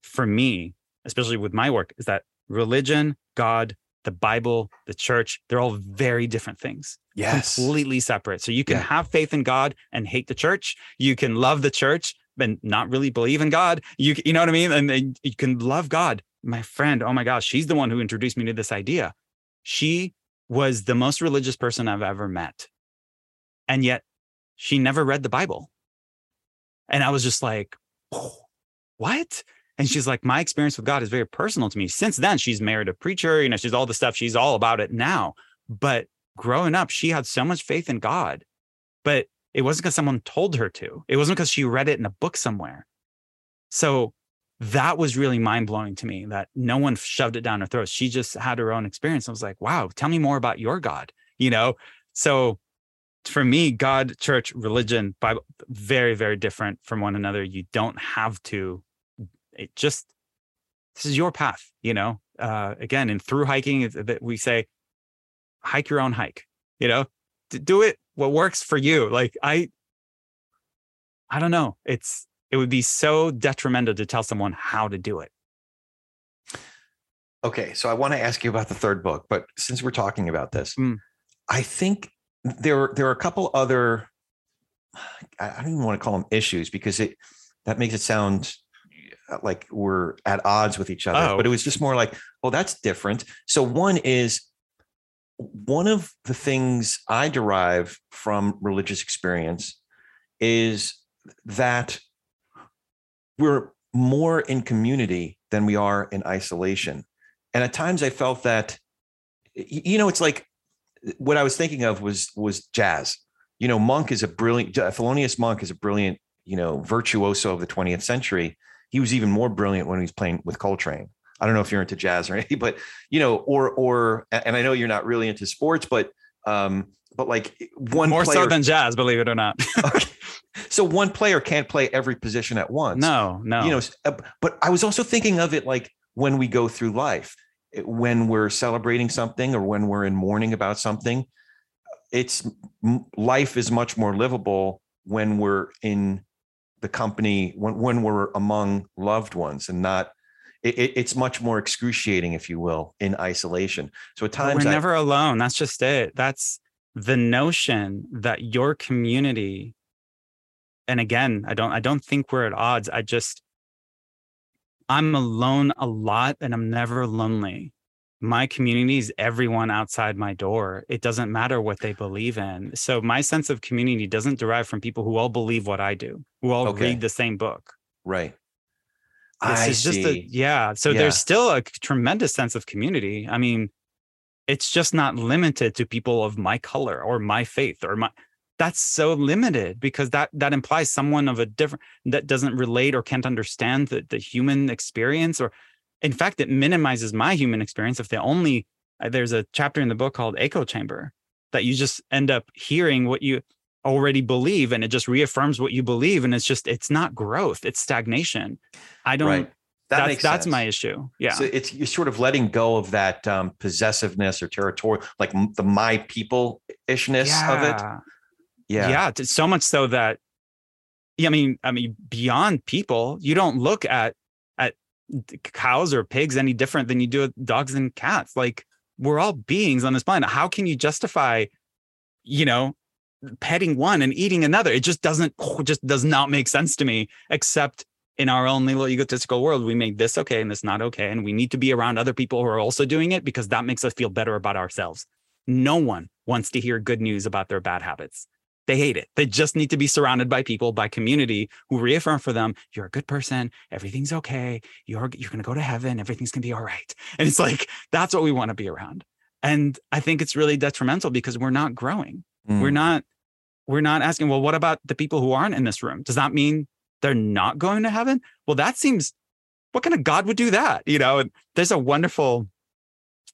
for me, especially with my work, is that religion, God, the Bible, the church, they're all very different things Yes. completely separate. So you can Yeah. have faith in God and hate the church. You can love the church and not really believe in God. You you know what I mean? And then you can love God. My friend, oh my gosh, she's the one who introduced me to this idea. She was the most religious person I've ever met. And yet she never read the Bible. And I was just like, "Oh, what? And she's like, my experience with God is very personal to me. Since then, she's married a preacher, you know, she's all the stuff, she's all about it now. But growing up, she had so much faith in God, but it wasn't because someone told her to. It wasn't because she read it in a book somewhere. So that was really mind blowing to me that no one shoved it down her throat. She just had her own experience. I was like, wow, tell me more about your God, you know? So for me, God, church, religion, Bible, very, very different from one another. You don't have to, it just, this is your path, you know? Uh, again, in through hiking, that we say, hike your own hike you know do it what works for you like i i don't know it's it would be so detrimental to tell someone how to do it Okay, so I want to ask you about the third book, but since we're talking about this, Mm. I think there there are a couple other I don't even want to call them issues because it that makes it sound uh, like we're at odds with each other. Oh. But it was just more like, well, that's different. So one is one of the things I derive from religious experience is that we're more in community than we are in isolation. And at times I felt that, you know, it's like what I was thinking of was was jazz. You know, Monk is a brilliant, Thelonious Monk is a brilliant, you know, virtuoso of the 20th century. He was even more brilliant when he was playing with Coltrane. I don't know if you're into jazz or anything, but you know, or or and I know you're not really into sports, but um, but like one more player, so than jazz believe it or not Okay. so one player can't play every position at once no no you know uh, but i was also thinking of it like when we go through life when we're celebrating something or when we're in mourning about something it's life is much more livable when we're in the company when, when we're among loved ones and not it, it- it's much more excruciating if you will in isolation. So at times we're I- never alone that's just it. That's the notion that your community and again i don't i don't think we're at odds i just i'm alone a lot and i'm never lonely. My community is everyone outside my door. It doesn't matter what they believe in. So my sense of community doesn't derive from people who all believe what i do who all Okay. read the same book. Right. This I is just a yeah so Yeah. there's still a tremendous sense of community. I mean it's just not limited to people of my color or my faith or my that's so limited because that that implies someone of a different that doesn't relate or can't understand the, the human experience or in fact it minimizes my human experience if the only uh, there's a chapter in the book called echo chamber that you just end up hearing what you already believe and it just reaffirms what you believe and it's just it's not growth it's stagnation. I don't right. That that's makes that's sense. my issue. Yeah. So it's you're sort of letting go of that um, possessiveness or territorial, like the my people ishness of it. Yeah. Yeah. so much so that i mean i mean beyond people you don't look at at cows or pigs any different than you do with dogs and cats. Like we're all beings on this planet. How can you justify you know petting one and eating another? It just doesn't just does not make sense to me except in our own little egotistical world we make this okay and this not okay and we need to be around other people who are also doing it because that makes us feel better about ourselves. No one wants to hear good news about their bad habits they hate it they just need to be surrounded by people by community who reaffirm for them you're a good person everything's okay you're you're going to go to heaven everything's going to be all right and it's like that's what we want to be around And I think it's really detrimental because we're not growing. Mm. We're not we're not asking, well, what about the people who aren't in this room? Does that mean they're not going to heaven? Well, that seems what kind of God would do that? You know, and there's a wonderful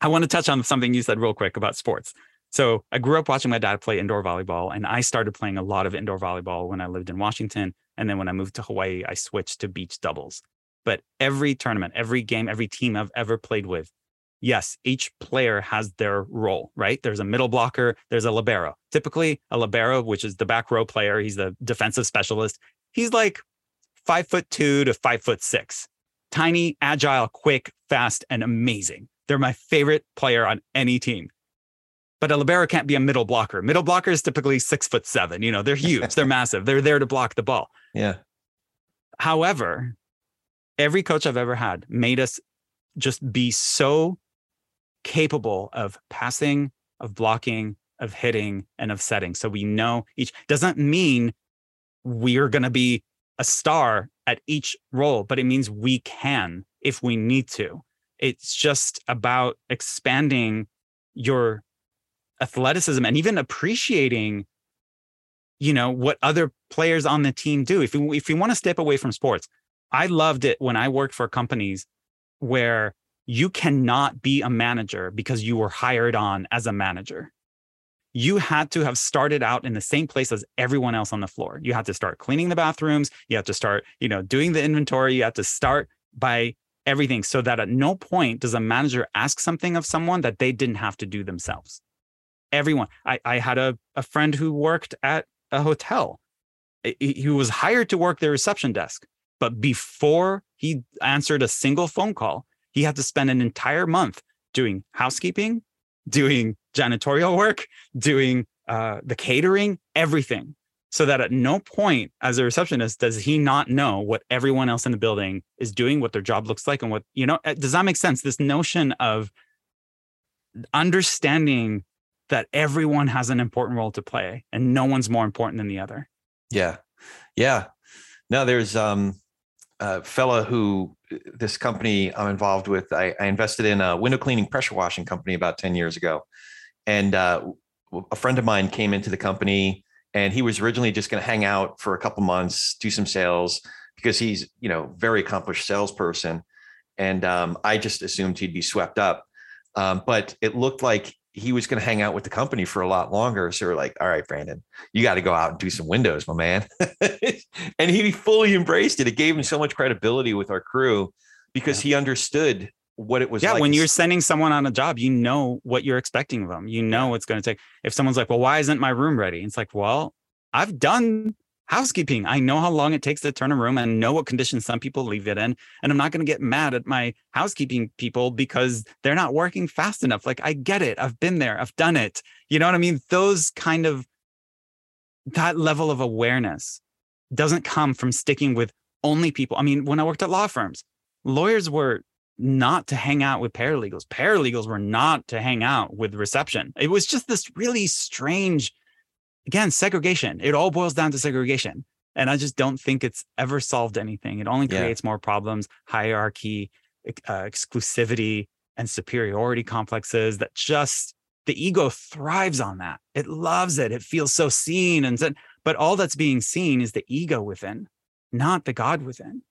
I want to touch on something you said real quick about sports. So I grew up watching my dad play indoor volleyball, and I started playing a lot of indoor volleyball when I lived in Washington. And then when I moved to Hawaii, I switched to beach doubles. But every tournament, every game, every team I've ever played with, yes, each player has their role, right? There's a middle blocker, there's a libero. Typically, a libero, which is the back row player, he's the defensive specialist. He's like five foot two to five foot six. Tiny, agile, quick, fast, and amazing. They're my favorite player on any team. But a libero can't be a middle blocker. Middle blocker is typically six foot seven. You know, they're huge, they're massive, they're there to block the ball. Yeah. However, every coach I've ever had made us just be so capable of passing, of blocking, of hitting, and of setting. So we know each doesn't mean we're going to be a star at each role, but it means we can if we need to. It's just about expanding your athleticism and even appreciating you know what other players on the team do. If you if you want to step away from sports i loved it when i worked for companies where you cannot be a manager because you were hired on as a manager. You had to have started out in the same place as everyone else on the floor. You had to start cleaning the bathrooms. You have to start you know doing the inventory. You have to start by everything so that at no point does a manager ask something of someone that they didn't have to do themselves everyone. I, I had a, a friend who worked at a hotel. He, was hired to work the reception desk, but before he answered a single phone call, he had to spend an entire month doing housekeeping, doing janitorial work, doing uh, the catering, everything. So that at no point as a receptionist does he not know what everyone else in the building is doing, what their job looks like, and what, you know, does that make sense? This notion of understanding that everyone has an important role to play and no one's more important than the other. Yeah. Yeah. No, there's um a fella who this company I'm involved with. I, I invested in a window cleaning pressure washing company about 10 years ago. And uh, a friend of mine came into the company and he was originally just going to hang out for a couple months, do some sales because he's, you know, very accomplished salesperson. And um, I just assumed he'd be swept up. Um, but it looked like he was going to hang out with the company for a lot longer. So we're like, all right, Brandon, you got to go out and do some windows, my man. and he fully embraced it. It gave him so much credibility with our crew because yeah. he understood what it was yeah like. when you're sending someone on a job you know what you're expecting of them you know what's going to take if someone's like well why isn't my room ready it's like well i've done housekeeping. I know how long it takes to turn a room and know what conditions some people leave it in. And I'm not going to get mad at my housekeeping people because they're not working fast enough. Like, I get it. I've been there, I've done it. You know what I mean? Those kind of, that level of awareness doesn't come from sticking with only people. I mean, when I worked at law firms, lawyers were not to hang out with paralegals. Paralegals were not to hang out with reception. It was just this really strange again, segregation. It all boils down to segregation. And I just don't think it's ever solved anything. It only creates yeah. more problems, hierarchy, uh, exclusivity, and superiority complexes that just the ego thrives on that. It loves it. It feels so seen and said, but all that's being seen is the ego within, not the God within.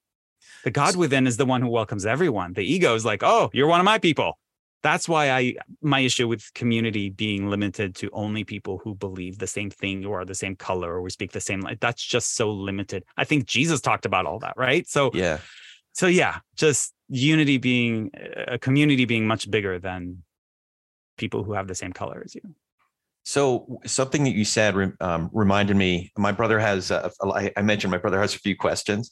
The God within is the one who welcomes everyone. The ego is like, oh, you're one of my people that's why I my issue with community being limited to only people who believe the same thing or are the same color or we speak the same that's just so limited. I think Jesus talked about all that, right? So yeah. So yeah, just unity being a community being much bigger than people who have the same color as you. So something that you said um, reminded me. My brother has. Uh, I mentioned my brother has a few questions.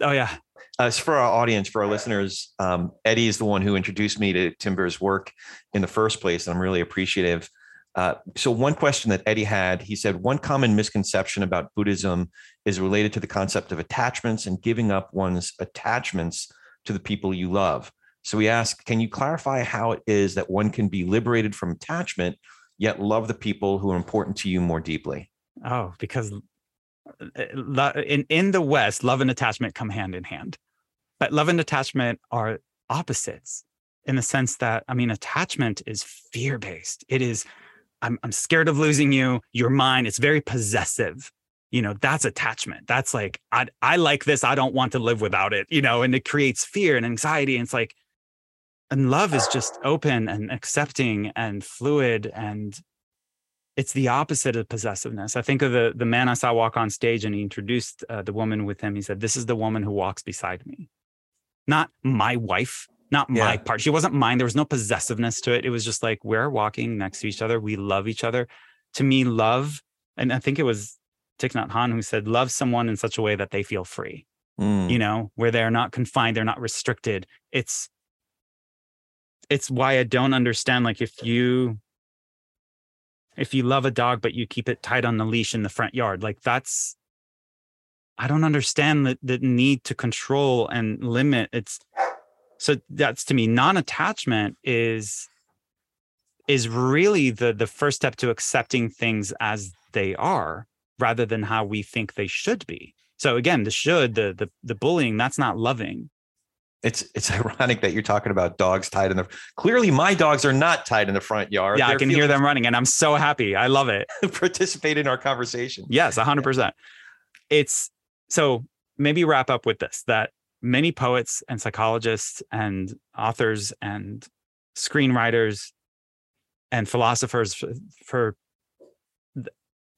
Oh yeah. Uh, for our audience, for our listeners, um, Eddie is the one who introduced me to Timber's work in the first place, and I'm really appreciative. Uh, so, one question that Eddie had, he said, one common misconception about Buddhism is related to the concept of attachments and giving up one's attachments to the people you love. So, we ask, can you clarify how it is that one can be liberated from attachment, yet love the people who are important to you more deeply? Oh, because in in the West, love and attachment come hand in hand. But love and attachment are opposites. in the sense that I mean, attachment is fear based. It is, I'm, I'm scared of losing you. You're mine. It's very possessive. You know, that's attachment. That's like, I, I like this. I don't want to live without it, you know, and it creates fear and anxiety. And it's like, and love is just open and accepting and fluid and it's the opposite of possessiveness. I think of the the man I saw walk on stage, and he introduced uh, the woman with him. He said, "This is the woman who walks beside me, not my wife, not yeah. my part. She wasn't mine. There was no possessiveness to it. It was just like we're walking next to each other. We love each other. To me, love, and I think it was Thich Nhat Hanh who said, love someone in such a way that they feel free. Mm. You know, where they're not confined, they're not restricted. It's it's why I don't understand. Like if you if you love a dog but you keep it tied on the leash in the front yard. Like that's i don't understand the, the need to control and limit. It's so that's to me non-attachment is is really the the first step to accepting things as they are rather than how we think they should be. So again the should the the, the bullying that's not loving it's it's ironic that you're talking about dogs tied in the clearly my dogs are not tied in the front yard. Yeah, They're I can hear them running and I'm so happy. I love it. Participate in our conversation. Yes, 100%. It's so maybe wrap up with this that many poets and psychologists and authors and screenwriters and philosophers for, for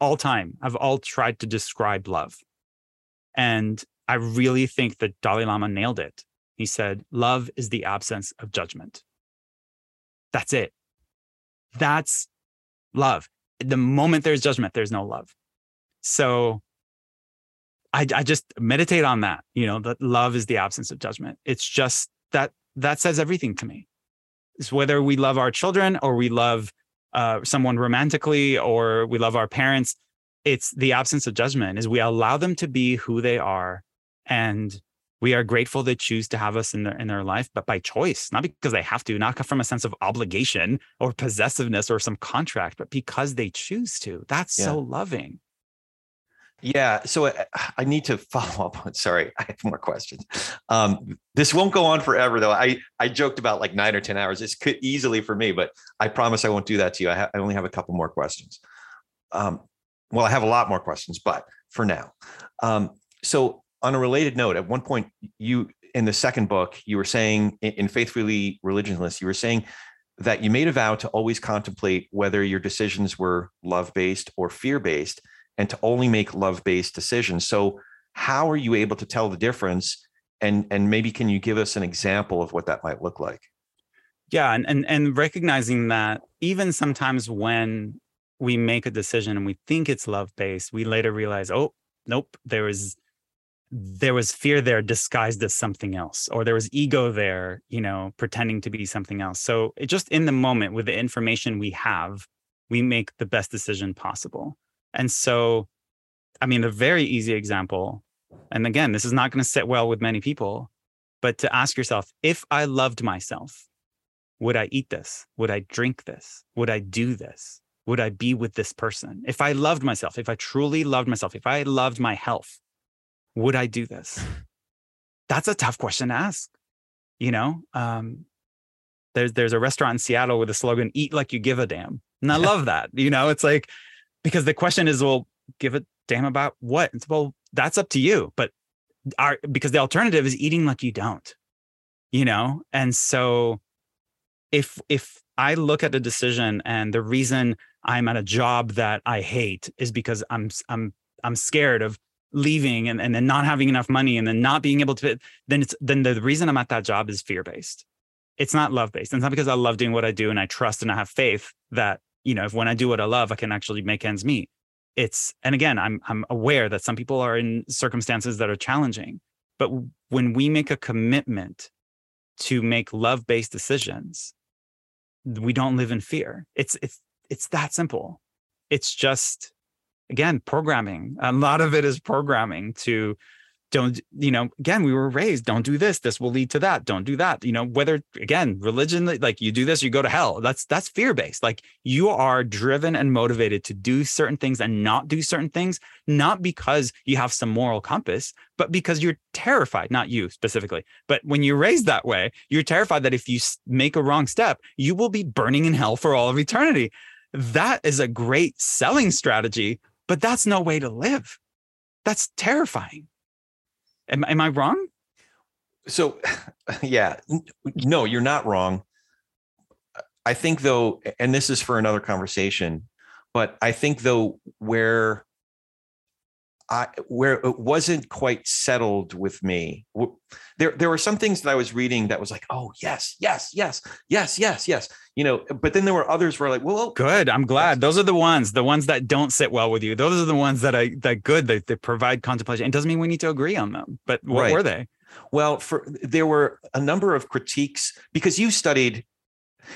all time have all tried to describe love. And I really think that Dalai Lama nailed it he said, Love is the absence of judgment. That's it. That's love. The moment there's judgment, there's no love. So I, I just meditate on that, you know, that love is the absence of judgment. It's just that that says everything to me. It's whether we love our children or we love uh, someone romantically or we love our parents, it's the absence of judgment is we allow them to be who they are and we are grateful they choose to have us in their in their life, but by choice, not because they have to, not from a sense of obligation or possessiveness or some contract, but because they choose to. That's yeah. so loving. Yeah. So I, uh, I, need to follow up on, sorry, I have more questions. Um, this won't go on forever though. I, I joked about like nine or 10 hours. This could easily for me, but I promise I won't do that to you. I, ha- I only have a couple more questions. Um, well, I have a lot more questions, but for now. Um, so on a related note, at one point, you in the second book, you were saying in Faithfully Religionless, you were saying that you made a vow to always contemplate whether your decisions were love based or fear based and to only make love based decisions. So, how are you able to tell the difference? And, and maybe can you give us an example of what that might look like? Yeah, and, and and recognizing that even sometimes when we make a decision and we think it's love based, we later realize, oh, nope, there is there was fear there disguised as something else or there was ego there you know pretending to be something else. So just in the moment with the information we have we make the best decision possible. And so i mean a very easy example and again this is not going to sit well with many people but to ask yourself if i loved myself would i eat this? Would i drink this? Would i do this? Would i be with this person? If i loved myself if i truly loved myself if i loved my health would I do this? That's a tough question to ask. You know, um, there's there's a restaurant in Seattle with a slogan "Eat like you give a damn," and I love that. You know, it's like because the question is, well, give a damn about what? It's, well, that's up to you. But our because the alternative is eating like you don't. You know, and so if if I look at a decision and the reason I'm at a job that I hate is because I'm I'm I'm scared of leaving and, and then not having enough money and then not being able to then it's then the reason i'm at that job is fear based it's not love based it's not because i love doing what i do and i trust and i have faith that you know if when i do what i love i can actually make ends meet. It's and again i'm i'm aware that some people are in circumstances that are challenging but when we make a commitment to make love based decisions we don't live in fear. It's it's it's that simple. It's just again programming. A lot of it is programming to don't you know again we were raised don't do this this will lead to that don't do that. You know whether again religion like you do this you go to hell. That's that's fear based like you are driven and motivated to do certain things and not do certain things not because you have some moral compass but because you're terrified not you specifically but when you're raised that way you're terrified that if you make a wrong step you will be burning in hell for all of eternity. That is a great selling strategy but that's no way to live that's terrifying Am, am I wrong? So, yeah, no, you're not wrong. I think though, and this is for another conversation, but I think though where I where it wasn't quite settled with me, there there were some things that I was reading that was like, oh yes, yes, yes, yes, yes, yes, you know. But then there were others where like, well, good. I'm glad those are the ones, the ones that don't sit well with you. Those are the ones that I that good that, that provide contemplation. It doesn't mean we need to agree on them, but what right. were they? Well, for there were a number of critiques because you studied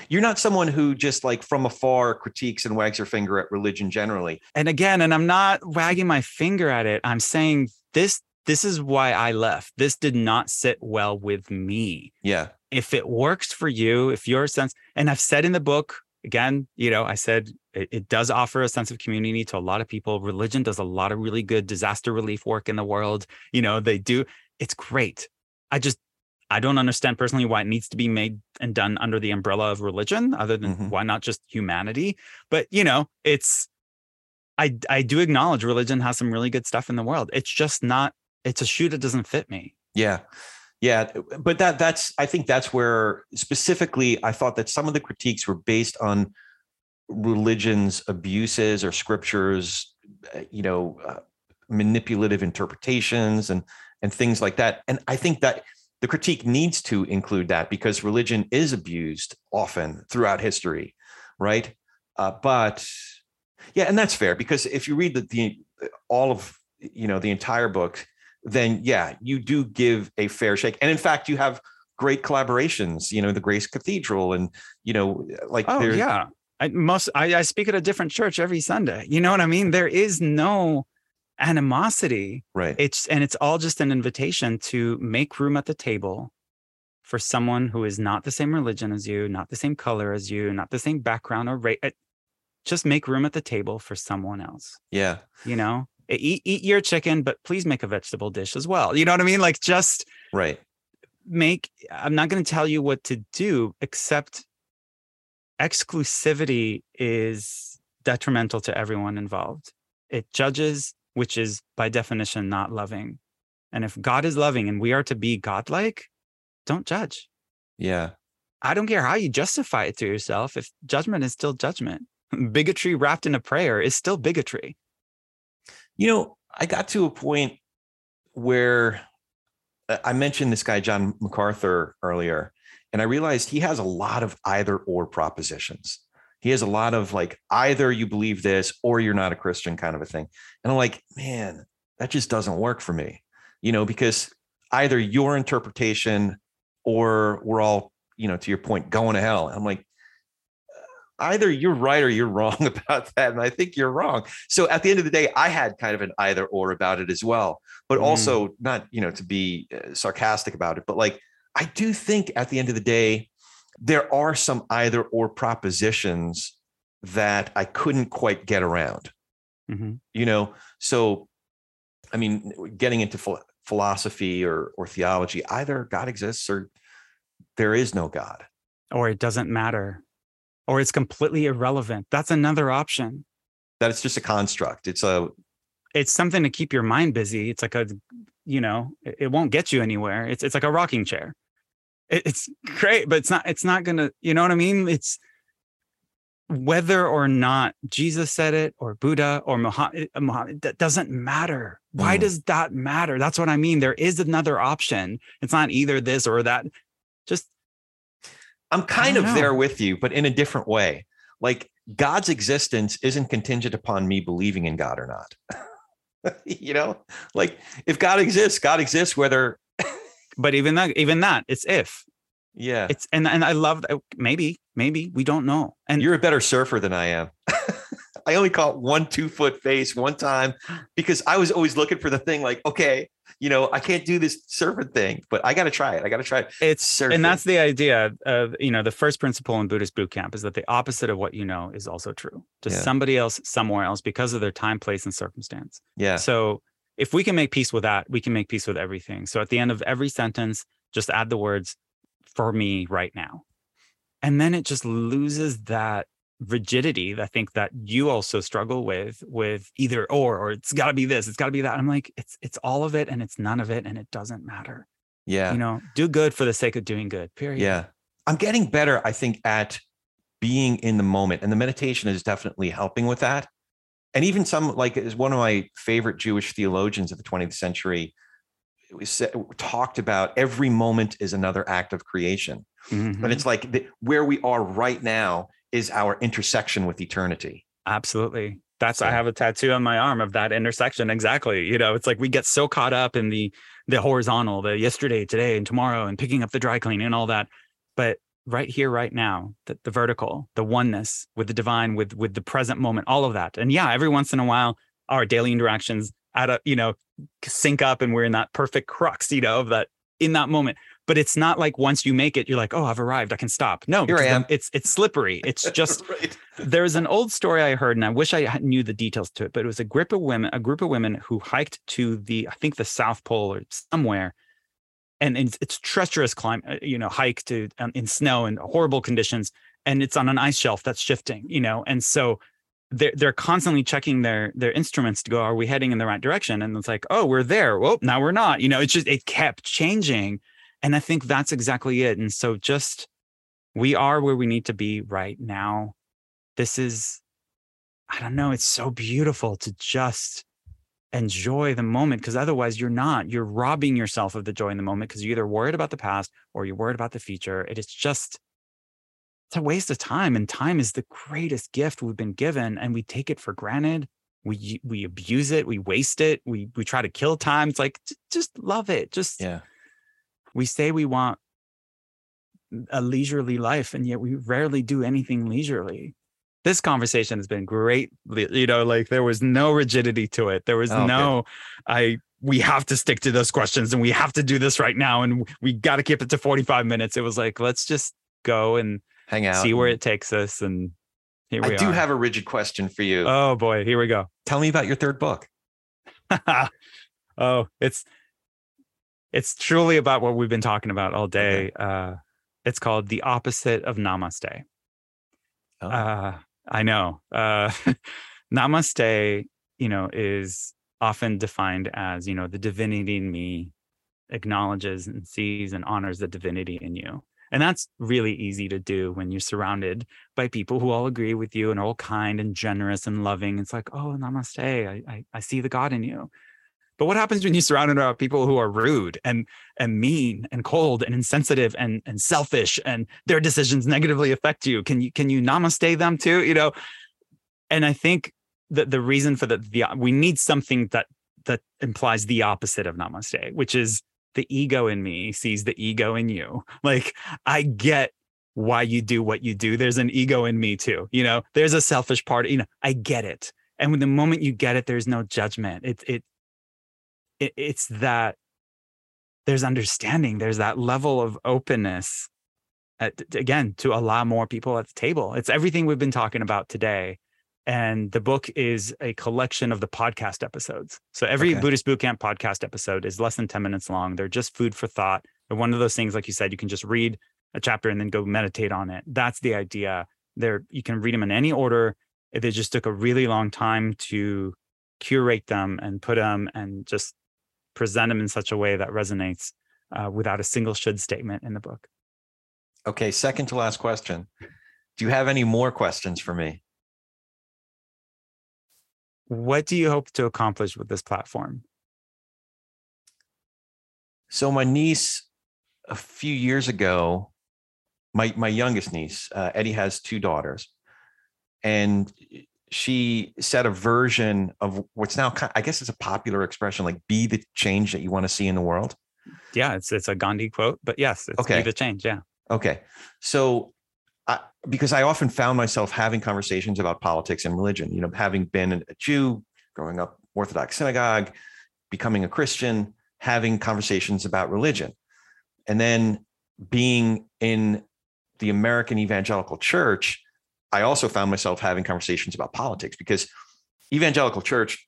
you're not someone who just like from afar critiques and wags her finger at religion generally. And again, and I'm not wagging my finger at it. I'm saying this this is why I left. This did not sit well with me. Yeah. If it works for you, if your sense, and I've said in the book, again, you know, I said it, it, does offer a sense of community to a lot of people. Religion does a lot of really good disaster relief work in the world. You know, they do. It's great. I just I don't understand personally why it needs to be made and done under the umbrella of religion, other than mm-hmm. why not just humanity. But you know, it's I I do acknowledge religion has some really good stuff in the world. It's just not. It's a shoe that doesn't fit me. Yeah, yeah. But that that's I think that's where specifically I thought that some of the critiques were based on religion's abuses or scriptures, uh, you know, uh, manipulative interpretations and and things like that. And I think that the critique needs to include that because religion is abused often throughout history, right? Uh, but yeah, and that's fair because if you read the, the all of you know the entire book, then yeah, you do give a fair shake. And in fact, you have great collaborations. You know, the Grace Cathedral, and you know, like oh yeah, I must. I, I speak at a different church every Sunday. You know what I mean? There is no animosity. Right. It's and it's all just an invitation to make room at the table for someone who is not the same religion as you, not the same color as you, not the same background or race. Eh, just make room at the table for someone else. Yeah. You know, eat eat your chicken, but please make a vegetable dish as well. You know what I mean? Like just right. Make. I'm not going to tell you what to do, except exclusivity is detrimental to everyone involved. It judges which is by definition not loving. And if God is loving and we are to be godlike, don't judge. Yeah. I don't care how you justify it to yourself. If judgment is still judgment, bigotry wrapped in a prayer is still bigotry. You know, I got to a point where uh, I mentioned this guy, John MacArthur, earlier, and I realized he has a lot of either or propositions he has a lot of like either you believe this or you're not a Christian kind of a thing. And I'm like, man, that just doesn't work for me, you know, because either your interpretation or we're all, you know, to your point, going to hell. I'm like, either you're right or you're wrong about that. And I think you're wrong. So at the end of the day, I had kind of an either or about it as well, but mm. also not, you know, to be uh, sarcastic about it, but like, I do think at the end of the day, there are some either or propositions that I couldn't quite get around. Mm-hmm. You know, so I mean, getting into ph- philosophy or or theology, either God exists or there is no God, or it doesn't matter, or it's completely irrelevant. That's another option. That it's just a construct. It's a it's something to keep your mind busy. It's like a, you know, it won't get you anywhere. It's it's like a rocking chair it's great but it's not it's not gonna you know what i mean? It's whether or not jesus said it or buddha or muhammad, uh, muhammad that doesn't matter. Why mm. does that matter? That's what i mean. There is another option. It's not either this or that. Just i'm kind of know. there with you but in a different way. Like god's existence isn't contingent upon me believing in god or not. You know? Like if god exists god exists whether but even that even that it's if yeah it's and and i love that maybe maybe we don't know and you're a better surfer than i am I only caught one two foot face one time because I was always looking for the thing like, okay, you know, I can't do this surfing thing, but I got to try it. I got to try it. It's surfing. and that's the idea of you know the first principle in Buddhist boot camp is that the opposite of what you know is also true to yeah. somebody else somewhere else because of their time, place, and circumstance. Yeah. So if we can make peace with that, we can make peace with everything. So at the end of every sentence, just add the words "for me right now," and then it just loses that rigidity i think that you also struggle with with either or or it's got to be this it's got to be that. I'm like it's it's all of it and it's none of it and it doesn't matter. Yeah. you know do good for the sake of doing good period. Yeah. I'm getting better i think at being in the moment and the meditation is definitely helping with that and even some like is one of my favorite jewish theologians of the 20th century said, talked about every moment is another act of creation mm-hmm. but it's like the, where we are right now is our intersection with eternity. Absolutely. That's so. I have a tattoo on my arm of that intersection. Exactly. You know, it's like we get so caught up in the the horizontal, the yesterday, today, and tomorrow, and picking up the dry cleaning and all that. But right here, right now, the, the vertical, the oneness with the divine, with with the present moment, all of that. And yeah, every once in a while, our daily interactions at a, you know, sync up and we're in that perfect crux, you know, of that in that moment but it's not like once you make it, you're like, oh, I've arrived. I can stop. No, here I am. It's it's slippery. It's just right. there's an old story I heard, and I wish I knew the details to it. But it was a group of women, a group of women who hiked to the I think the South Pole or somewhere, and it's, it's treacherous climb, uh, you know, hike to um, in snow and horrible conditions, and it's on an ice shelf that's shifting, you know, and so they're they're constantly checking their their instruments to go, are we heading in the right direction? And it's like, oh, we're there. Well, now we're not. You know, it's just it kept changing and I think that's exactly it. And so just we are where we need to be right now. This is, I don't know, it's so beautiful to just enjoy the moment because otherwise you're not. You're robbing yourself of the joy in the moment because you're either worried about the past or you're worried about the future. It is just, it's a waste of time. And time is the greatest gift we've been given, and we take it for granted. We we abuse it. We waste it. We we try to kill time. It's like just love it. Just yeah we say we want a leisurely life and yet we rarely do anything leisurely this conversation has been great you know like there was no rigidity to it there was oh, no i we have to stick to those questions and we have to do this right now and we got to keep it to 45 minutes it was like let's just go and hang out see where it takes us and here we I do have a rigid question for you. Oh boy, here we go. Tell me about your third book. oh, it's it's truly about what we've been talking about all day. Okay. Uh, it's called The Opposite of Namaste. Oh. Uh, I know. Uh, namaste, you know, is often defined as, you know, the divinity in me acknowledges and sees and honors the divinity in you. And that's really easy to do when you're surrounded by people who all agree with you and are all kind and generous and loving. It's like, oh, namaste. I, I, I see the God in you. But what happens when you surround around people who are rude and and mean and cold and insensitive and and selfish and their decisions negatively affect you? Can you can you namaste them too? You know, and I think that the reason for the we need something that that implies the opposite of namaste, which is the ego in me sees the ego in you. Like I get why you do what you do. There's an ego in me too. You know, there's a selfish part. You know, I get it. And when the moment you get it, there's no judgment. It it it, it's that there's understanding there's that level of openness at, again to allow more people at the table. It's everything we've been talking about today and the book is a collection of the podcast episodes. So every okay. buddhist bootcamp podcast episode is less than 10 minutes long. They're just food for thought. One of those things like you said you can just read a chapter and then go meditate on it. That's the idea. There you can read them in any order. They just took a really long time to curate them and put them and just present them in such a way that resonates uh, without a single should statement in the book. Okay, second to last question. Do you have any more questions for me? What do you hope to accomplish with this platform? So, my niece, a few years ago, my my youngest niece, uh, Eddie has two daughters, and she said a version of what's now i guess it's a popular expression like be the change that you want to see in the world yeah it's it's a gandhi quote but yes it's okay. be the change yeah okay so I, because I often found myself having conversations about politics and religion. You know, having been a Jew, growing up Orthodox synagogue, becoming a Christian, having conversations about religion, and then being in the American evangelical church, I also found myself having conversations about politics because evangelical church,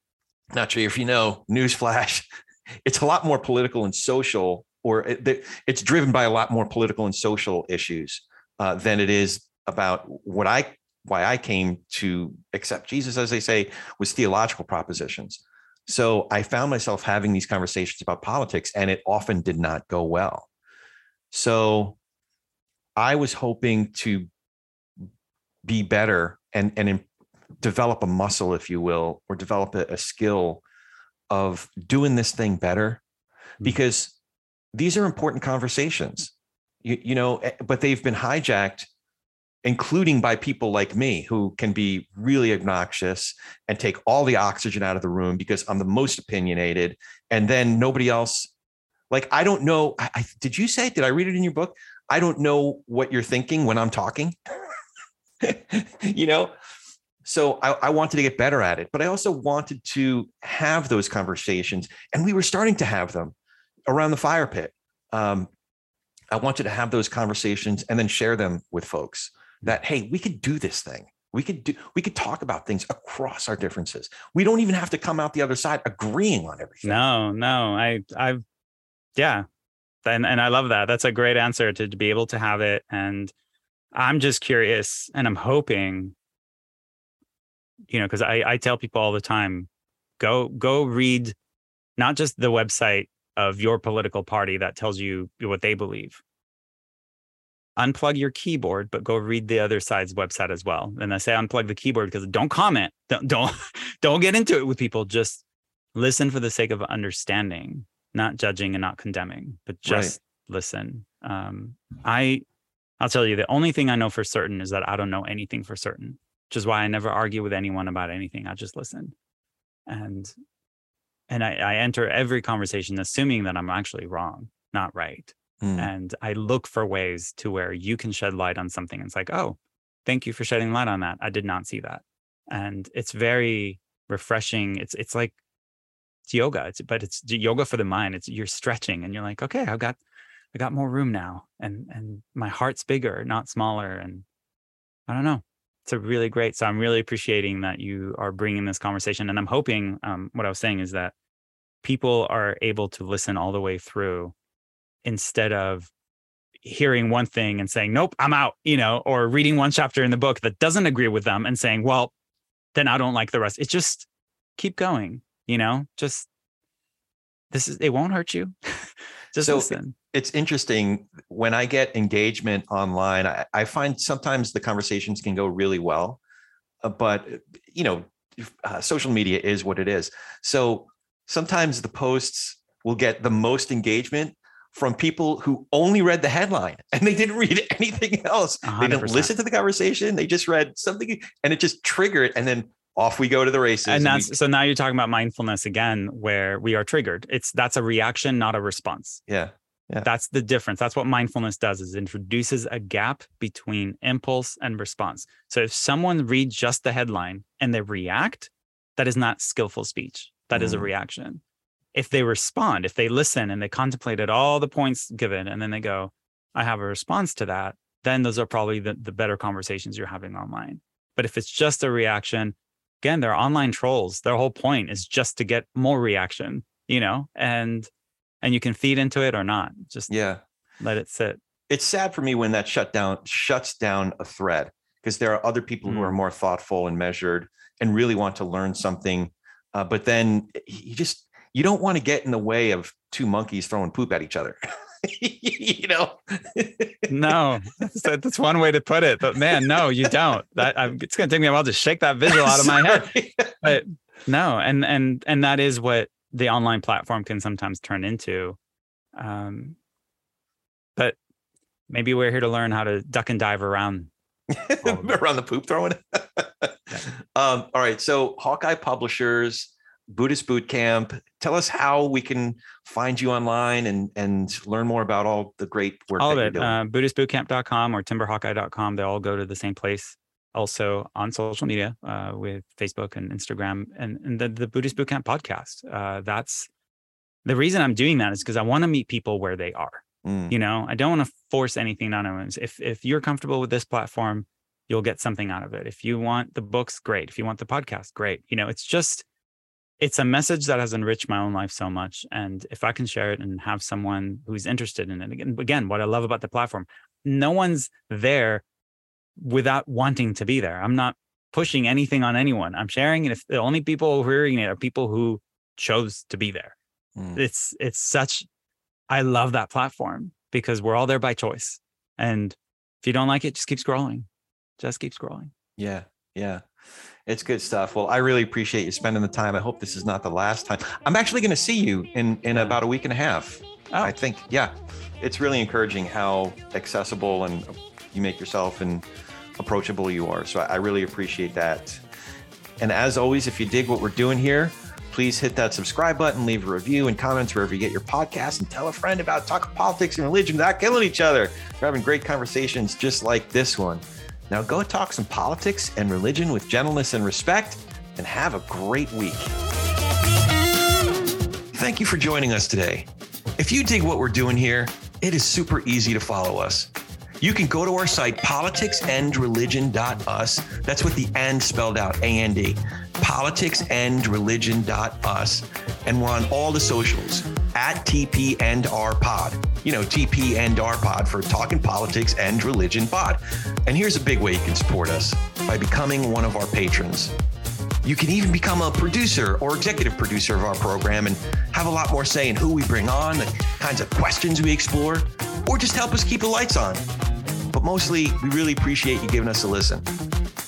not sure if you know, newsflash, it's a lot more political and social, or it, it's driven by a lot more political and social issues uh, than it is about what I why I came to accept Jesus, as they say, was theological propositions. So I found myself having these conversations about politics, and it often did not go well. So I was hoping to be better and and develop a muscle, if you will, or develop a, a skill of doing this thing better, hmm. because these are important conversations. You, you know, eh, but they've been hijacked including by people like me who can be really obnoxious and take all the oxygen out of the room because I'm the most opinionated. And then nobody else, like, I don't know. I, I, did you say, did I read it in your book? I don't know what you're thinking when I'm talking. you know? So I, I, wanted to get better at it, but I also wanted to have those conversations. And we were starting to have them around the fire pit. Um, I wanted to have those conversations and then share them with folks that, hey, we could do this thing. We could do, we could talk about things across our differences. We don't even have to come out the other side agreeing on everything. No, no. I, I've, yeah, and and I love that. That's a great answer to, to be able to have it. And I'm just curious, and I'm hoping, you know, because I I tell people all the time, go go read, not just the website of your political party that tells you what they believe. Unplug your keyboard, but go read the other side's website as well. And I say unplug the keyboard because don't comment, don't don't don't get into it with people. Just listen for the sake of understanding not judging and not condemning, but just right. listen. Um, I, I'll tell you, the only thing I know for certain is that I don't know anything for certain, which is why I never argue with anyone about anything. I just listen, and and I, I enter every conversation assuming that I'm actually wrong, not right. Mm. And I look for ways to where you can shed light on something. It's like, oh, thank you for shedding light on that. I did not see that, and it's very refreshing. It's it's like it's yoga it's but it's yoga for the mind it's you're stretching and you're like okay i've got i got more room now and and my heart's bigger not smaller and i don't know. It's a really great so i'm really appreciating that you are bringing this conversation and i'm hoping um, what i was saying is that people are able to listen all the way through instead of hearing one thing and saying nope i'm out you know or reading one chapter in the book that doesn't agree with them and saying well then i don't like the rest. It's just keep going you know? Just this is it won't hurt you just so listen it's interesting when i get engagement online I, I, find sometimes the conversations can go really well uh, but you know uh, social media is what it is. So sometimes the posts will get the most engagement from people who only read the headline and they didn't read anything else. 100%. they didn't listen to the conversation they just read something and it just triggered and then off we go to the races. And that's and we, so now you're talking about mindfulness again, where we are triggered. It's that's a reaction, not a response. Yeah. Yeah. That's the difference. That's what mindfulness does is introduces a gap between impulse and response. So if someone reads just the headline and they react, that is not skillful speech. That mm. is a mm. reaction. If they respond, if they listen and they contemplated all the points given and then they go, I have a response to that, then those are probably the, the better conversations you're having online. But if it's just a reaction, again, they're online trolls. Their whole point is just to get more reaction, you know, and and you can feed into it or not. Just yeah, let it sit. It's sad for me when that shut down shuts down a thread because there are other people mm. who are mm. more thoughtful and measured and really want to learn something. Uh, but then you just you don't want to get in the way of two monkeys throwing poop at each other. you know? No. That's, that's, one way to put it but man no you don't. That I'm, it's going to take me a while to shake that visual out of my head. But no and and and that is what the online platform can sometimes turn into. Um but maybe we're here to learn how to duck and dive around around the poop throwing? Um all right so hawkeye publishers buddhist boot camp tell us how we can find you online and and learn more about all the great work. All of that it. Uh, BuddhistBootcamp.com or TimberHawkeye.com. They all go to the same place. Also on social media uh, with Facebook and Instagram and, and the, the Buddhist Bootcamp podcast. Uh, that's the reason I'm doing that is because I want to meet people where they are. Mm, You know, I don't want to force anything on anyone. If if you're comfortable with this platform, you'll get something out of it. If you want the books, great. If you want the podcast, great. You know, it's just it's a message that has enriched my own life so much. And if I can share it and have someone who's interested in it, again, again, what I love about the platform, no one's there without wanting to be there. I'm not pushing anything on anyone. I'm sharing it. If the only people who are hearing it are people who chose to be there mm. it's it's such i love that platform because we're all there by choice and if you don't like it just keep scrolling just keep scrolling Yeah, yeah. It's good stuff. Well, I really appreciate you spending the time. I hope this is not the last time. I'm actually going to see you in in about a week and a half. Oh. I think, yeah. It's really encouraging how accessible and you make yourself and approachable you are. So I I really appreciate that. And as always, if you dig what we're doing here, please hit that subscribe button, leave a review and comments wherever you get your podcast, and tell a friend about talking politics and religion without killing each other. We're having great conversations just like this one. Now go talk some politics and religion with gentleness and respect, and have a great week. Thank you for joining us today. If you dig what we're doing here, it is super easy to follow us. You can go to our site, politicsandreligion.us. That's with the and spelled out, A A N D. D. Politicsandreligion.us. And we're on all the socials at TP and R Pod. You know, TP and R Pod for Talking Politics and Religion Pod. And here's a big way you can support us by becoming one of our patrons. You can even become a producer or executive producer of our program and have a lot more say in who we bring on, the kinds of questions we explore, or just help us keep the lights on. But mostly, we really appreciate you giving us a listen.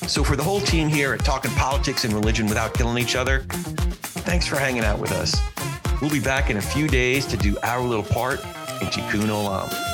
So, for the whole team here at Talking Politics and Religion Without Killing Each Other, thanks for hanging out with us. We'll be back in a few days to do our little part in Tikkun Olam.